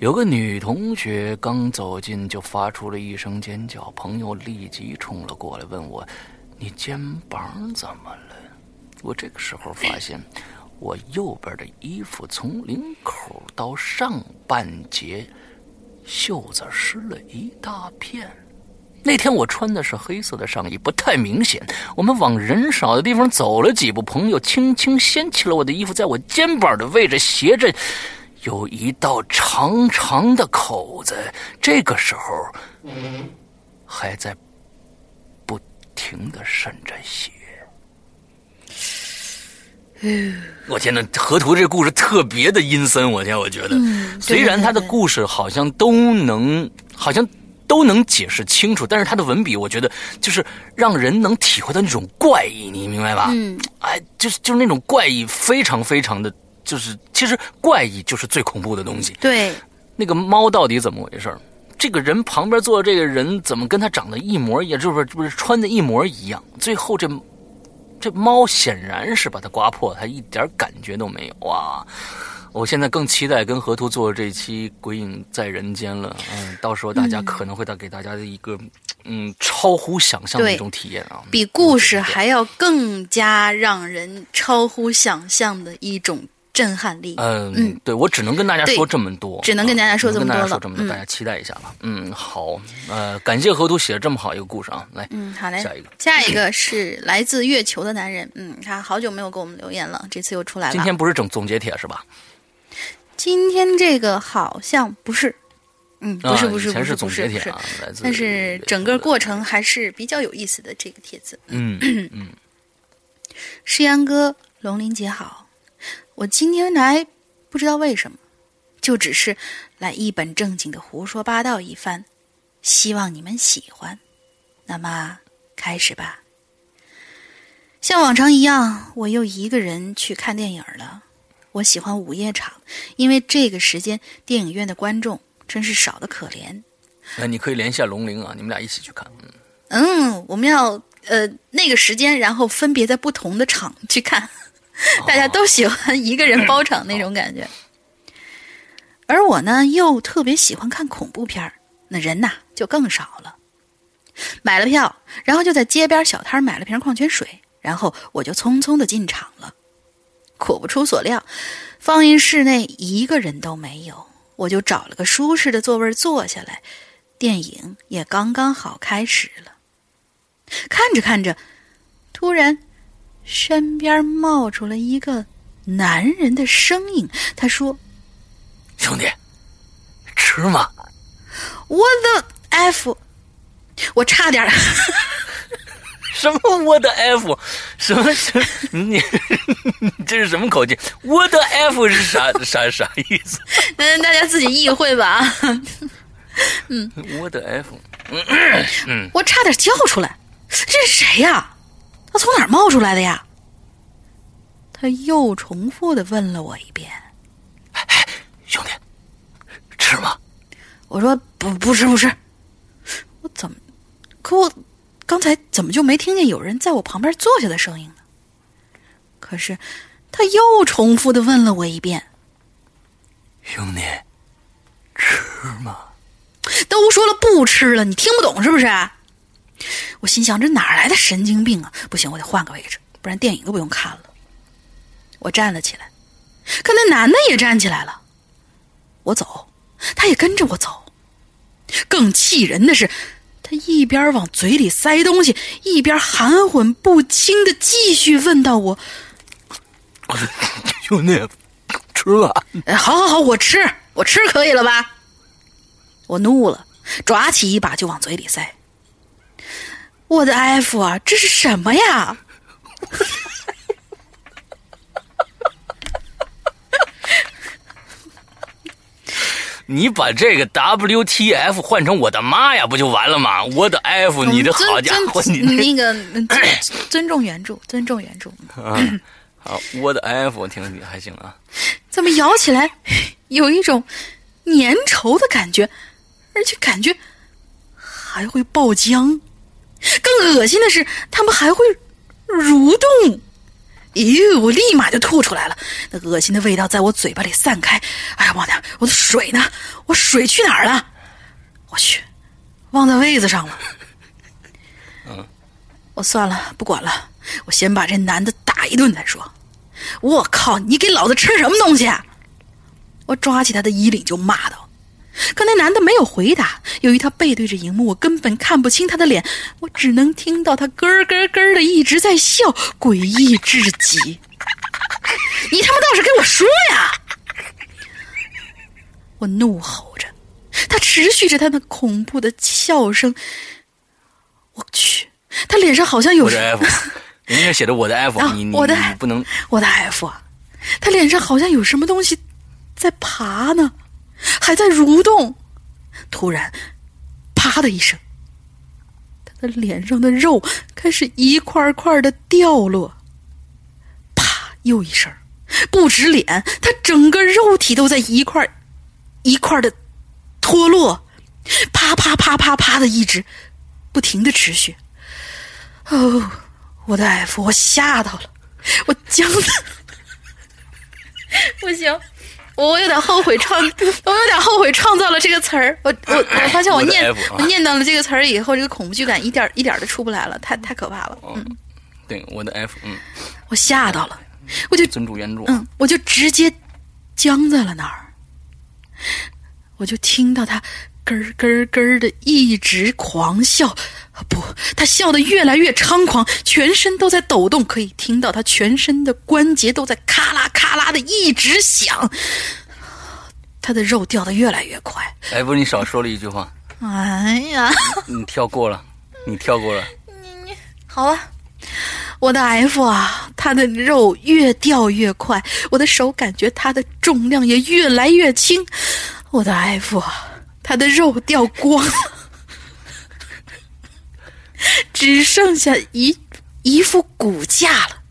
有个女同学刚走进，就发出了一声尖叫。朋友立即冲了过来，问我：“你肩膀怎么了？”我这个时候发现，我右边的衣服从领口到上半截袖子湿了一大片。那天我穿的是黑色的上衣，不太明显。我们往人少的地方走了几步，朋友轻轻掀起了我的衣服，在我肩膀的位置斜着有一道长长的口子。这个时候还在不停的渗着血。我天呐，河图这故事特别的阴森。我天，我觉得，虽然他的故事好像都能，好像。都能解释清楚，但是他的文笔，我觉得就是让人能体会到那种怪异，你明白吧？嗯，哎，就是就是那种怪异，非常非常的就是其实怪异就是最恐怖的东西。对，那个猫到底怎么回事？这个人旁边坐的这个人怎么跟他长得一模一样？就是不是穿的一模一样？最后这这猫显然是把它刮破，它一点感觉都没有啊！我现在更期待跟河图做这期《鬼影在人间》了，嗯，到时候大家可能会带给大家的一个嗯超乎想象的一种体验啊，比故事还要更加让人超乎想象的一种震撼力。嗯嗯对我只能跟大家说这么多，只能跟大家说这么多了这么多，嗯大家期待一下吧。嗯，好，呃，感谢河图写了这么好一个故事啊，来，嗯，好嘞。下一个。下一个是来自月球的男人，嗯，他好久没有给我们留言了，这次又出来了。今天不是整总结帖是吧？今天这个好像不是，嗯，不是啊不是不是不是总结帖啊，来自但是整个过程还是比较有意思的。这个帖子，嗯嗯 诗阳哥，龙鳞姐好，我今天来不知道为什么，就只是来一本正经的胡说八道一番，希望你们喜欢。那么开始吧。像往常一样，我又一个人去看电影了。我喜欢午夜场，因为这个时间电影院的观众真是少得可怜。那你可以联系下龙玲啊，你们俩一起去看。嗯嗯，我们要呃那个时间，然后分别在不同的场去看，大家都喜欢一个人包场那种感觉。而我呢，又特别喜欢看恐怖片儿，那人呐就更少了。买了票，然后就在街边小摊儿买了瓶矿泉水，然后我就匆匆的进场了。果不出所料，放映室内一个人都没有，我就找了个舒适的座位坐下来。电影也刚刚好开始了。看着看着，突然身边冒出了一个男人的声音，他说兄弟，吃吗？：“我的 F！” 我差点儿，什么我的 F？什么什么你你 这是什么口气？我的 F 是啥啥啥意思？嗯，大家自己意会吧。嗯，我的 F，嗯我差点叫出来：“这是谁呀？他从哪儿冒出来的呀？”他又重复的问了我一遍。兄弟，吃吗？我说：“不，不吃，不吃。”我怎么？可我刚才怎么就没听见有人在我旁边坐下的声音呢？可是他又重复的问了我一遍。兄弟，吃吗？都说了不吃了，你听不懂是不是？我心想这哪来的神经病啊！不行，我得换个位置，不然电影都不用看了。我站了起来，可那男的也站起来了。我走，他也跟着我走。更气人的是，他一边往嘴里塞东西，一边含混不清的继续问到我兄弟，吃了？：“哎，好好好，我吃，我吃可以了吧？”我怒了，抓起一把就往嘴里塞。我的 F 啊，这是什么呀？你把这个 WTF 换成我的妈呀，不就完了吗？我的 F，你的好家伙，你那个嗯尊 尊重原著，尊重原著。好，我的 F，我听着你还行啊。怎么咬起来 有一种粘稠的感觉，而且感觉还会爆浆。更恶心的是，他们还会蠕动。咦，我立马就吐出来了，那恶心的味道在我嘴巴里散开。哎呀，我的，我的水呢？我水去哪儿了？我去，忘在位子上了。我算了，不管了，我先把这男的打一顿再说。我靠！你给老子吃什么东西啊？我抓起他的衣领就骂道。可那男的没有回答，由于他背对着荧幕，我根本看不清他的脸，我只能听到他咯咯咯的一直在笑，诡异至极。你他妈倒是给我说呀！我怒吼着，他持续着他那恐怖的笑声。我去，他脸上好像有我的 F，人家写的我的 F，、啊你你我的你不能我的 F 啊，他脸上好像有什么东西在爬呢，还在蠕动。突然，啪的一声，他的脸上的肉开始一块块的掉落。啪，又一声，不止脸，他整个肉体都在一块一块的脱落，啪啪啪啪啪的一直不停的持续。哦，我的 F，我吓到了，我僵了 不行。我有点后悔创，我有点后悔创造了这个词儿。我我我发现我念我念到了这个词儿以后，这个恐惧感一点儿一点儿的出不来了，太太可怕了。嗯，对，我的 F，嗯，我吓到了，我就尊主原著，嗯，我就直接僵在了那儿，我就听到他咯儿咯咯的一直狂笑，啊不，他笑得越来越猖狂，全身都在抖动，可以听到他全身的关节都在咔啦咔啦的一直响，他的肉掉得越来越快。F，你少说了一句话，哎呀，你跳过了，你跳过了，好了。我的 F 啊，他的肉越掉越快，我的手感觉他的重量也越来越轻。我的 F 啊，他的肉掉光了，只剩下一一副骨架了。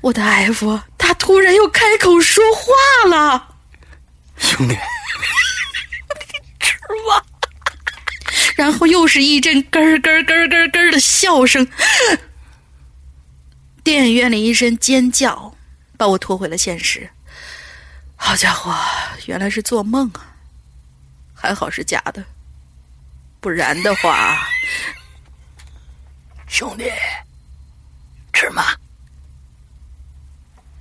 我的 F，啊他突然又开口说话了。兄弟，然后又是一阵咯咯咯咯咯的笑声，电影院里一声尖叫，把我拖回了现实。好家伙，原来是做梦啊！还好是假的，不然的话，兄弟，吃吗？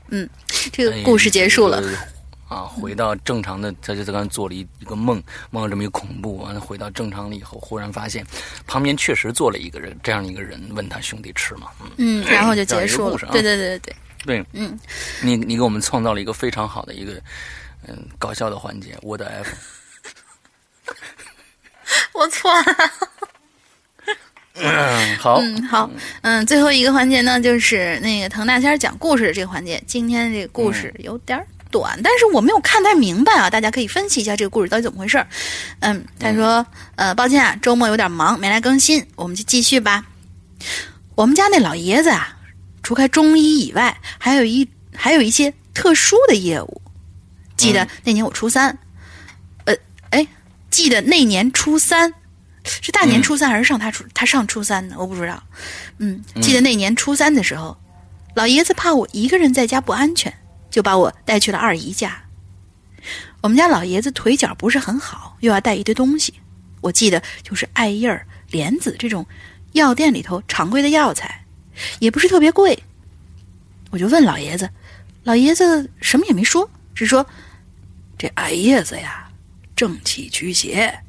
嗯这个故事结束了。哎啊，回到正常的，他就在刚做了一一个梦，梦到这么一个恐怖，完了回到正常了以后，忽然发现旁边确实坐了一个人，这样一个人问他兄弟吃吗？嗯，嗯，然后就结束了对对对对对，对，嗯，你你给我们创造了一个非常好的一个嗯搞笑的环节，我的 F，我错了。嗯，好，嗯，好，嗯，最后一个环节呢，就是那个滕大仙讲故事的这个环节。今天这个故事有点儿短，但是我没有看太明白啊，大家可以分析一下这个故事到底怎么回事儿。嗯，他说，呃，抱歉啊，周末有点忙，没来更新，我们就继续吧。我们家那老爷子啊，除开中医以外，还有一还有一些特殊的业务。记得那年我初三，呃，哎，记得那年初三。是大年初三还是上他初、他上初三呢？我不知道。嗯，记得那年初三的时候，老爷子怕我一个人在家不安全，就把我带去了二姨家。我们家老爷子腿脚不是很好，又要带一堆东西，我记得就是艾叶儿、莲子这种药店里头常规的药材，也不是特别贵。我就问老爷子，老爷子什么也没说，只说这艾叶子呀，正气驱邪。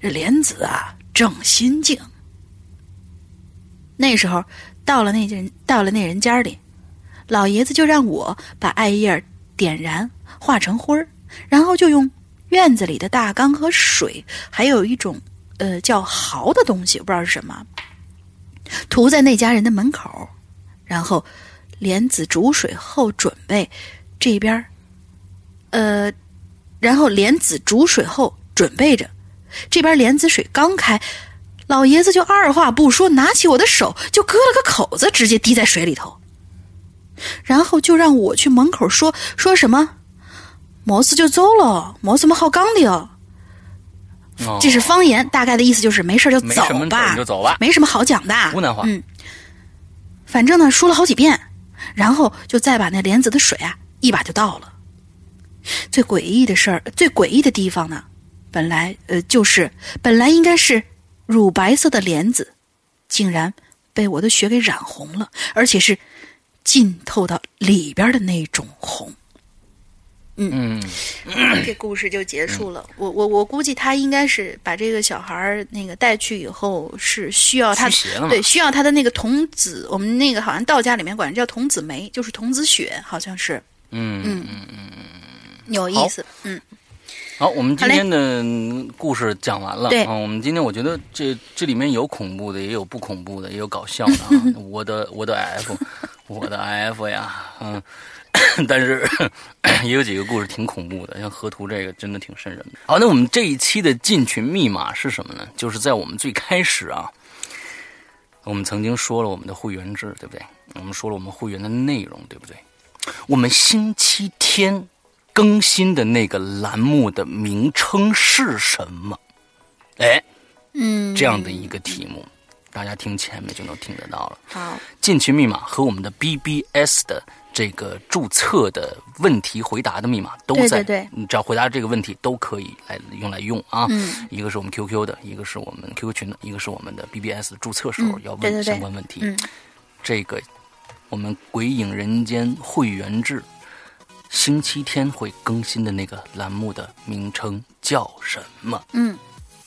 这莲子啊，正心境。那时候到了那人到了那人家里，老爷子就让我把艾叶点燃，化成灰儿，然后就用院子里的大缸和水，还有一种呃叫毫的东西，不知道是什么，涂在那家人的门口，然后莲子煮水后准备这边，呃，然后莲子煮水后准备着。这边莲子水刚开，老爷子就二话不说，拿起我的手就割了个口子，直接滴在水里头。然后就让我去门口说说什么，没事就走了，没什么好刚的哟。哦这是方言，大概的意思就是没事就走吧没什么好讲的。湖南话嗯，反正呢说了好几遍，然后就再把那莲子的水啊一把就倒了。最诡异的事儿，最诡异的地方呢，本来呃就是本来应该是乳白色的莲子，竟然被我的血给染红了，而且是浸透到里边的那种红。嗯，这故事就结束了。我我我估计他应该是把这个小孩儿那个带去以后，是需要他对需要他的那个童子，我们那个好像道家里面管这叫童子梅，就是童子血，好像是。嗯嗯。嗯嗯有意思。嗯，好，我们今天的故事讲完了。对啊，我们今天我觉得这这里面有恐怖的，也有不恐怖的，也有搞笑的啊。我的我的 F，我的 F 呀，嗯，但是 也有几个故事挺恐怖的，像河图这个真的挺瘆人的。好，那我们这一期的进群密码是什么呢？就是在我们最开始啊，我们曾经说了我们的会员制，对不对？我们说了我们会员的内容，对不对？我们星期天更新的那个栏目的名称是什么？哎，嗯，这样的一个题目，大家听前面就能听得到了。好，进群密码和我们的 BBS 的这个注册的问题回答的密码都在，对对对你只要回答这个问题都可以来用来用啊。嗯一个是我们 QQ 的，一个是我们 QQ 群的，一个是我们的 BBS 注册时候要问嗯对对对相关问题。嗯，这个我们鬼影人间会员制星期天会更新的那个栏目的名称叫什么？嗯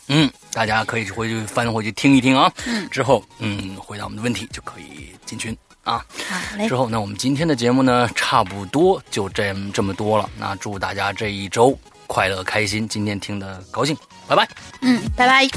嗯，大家可以回去翻回去听一听啊。嗯，之后嗯回答我们的问题就可以进群啊。好嘞之，后，那我们今天的节目呢，差不多就这么这么多了。那祝大家这一周快乐开心，今天听的高兴，拜拜。嗯，拜拜。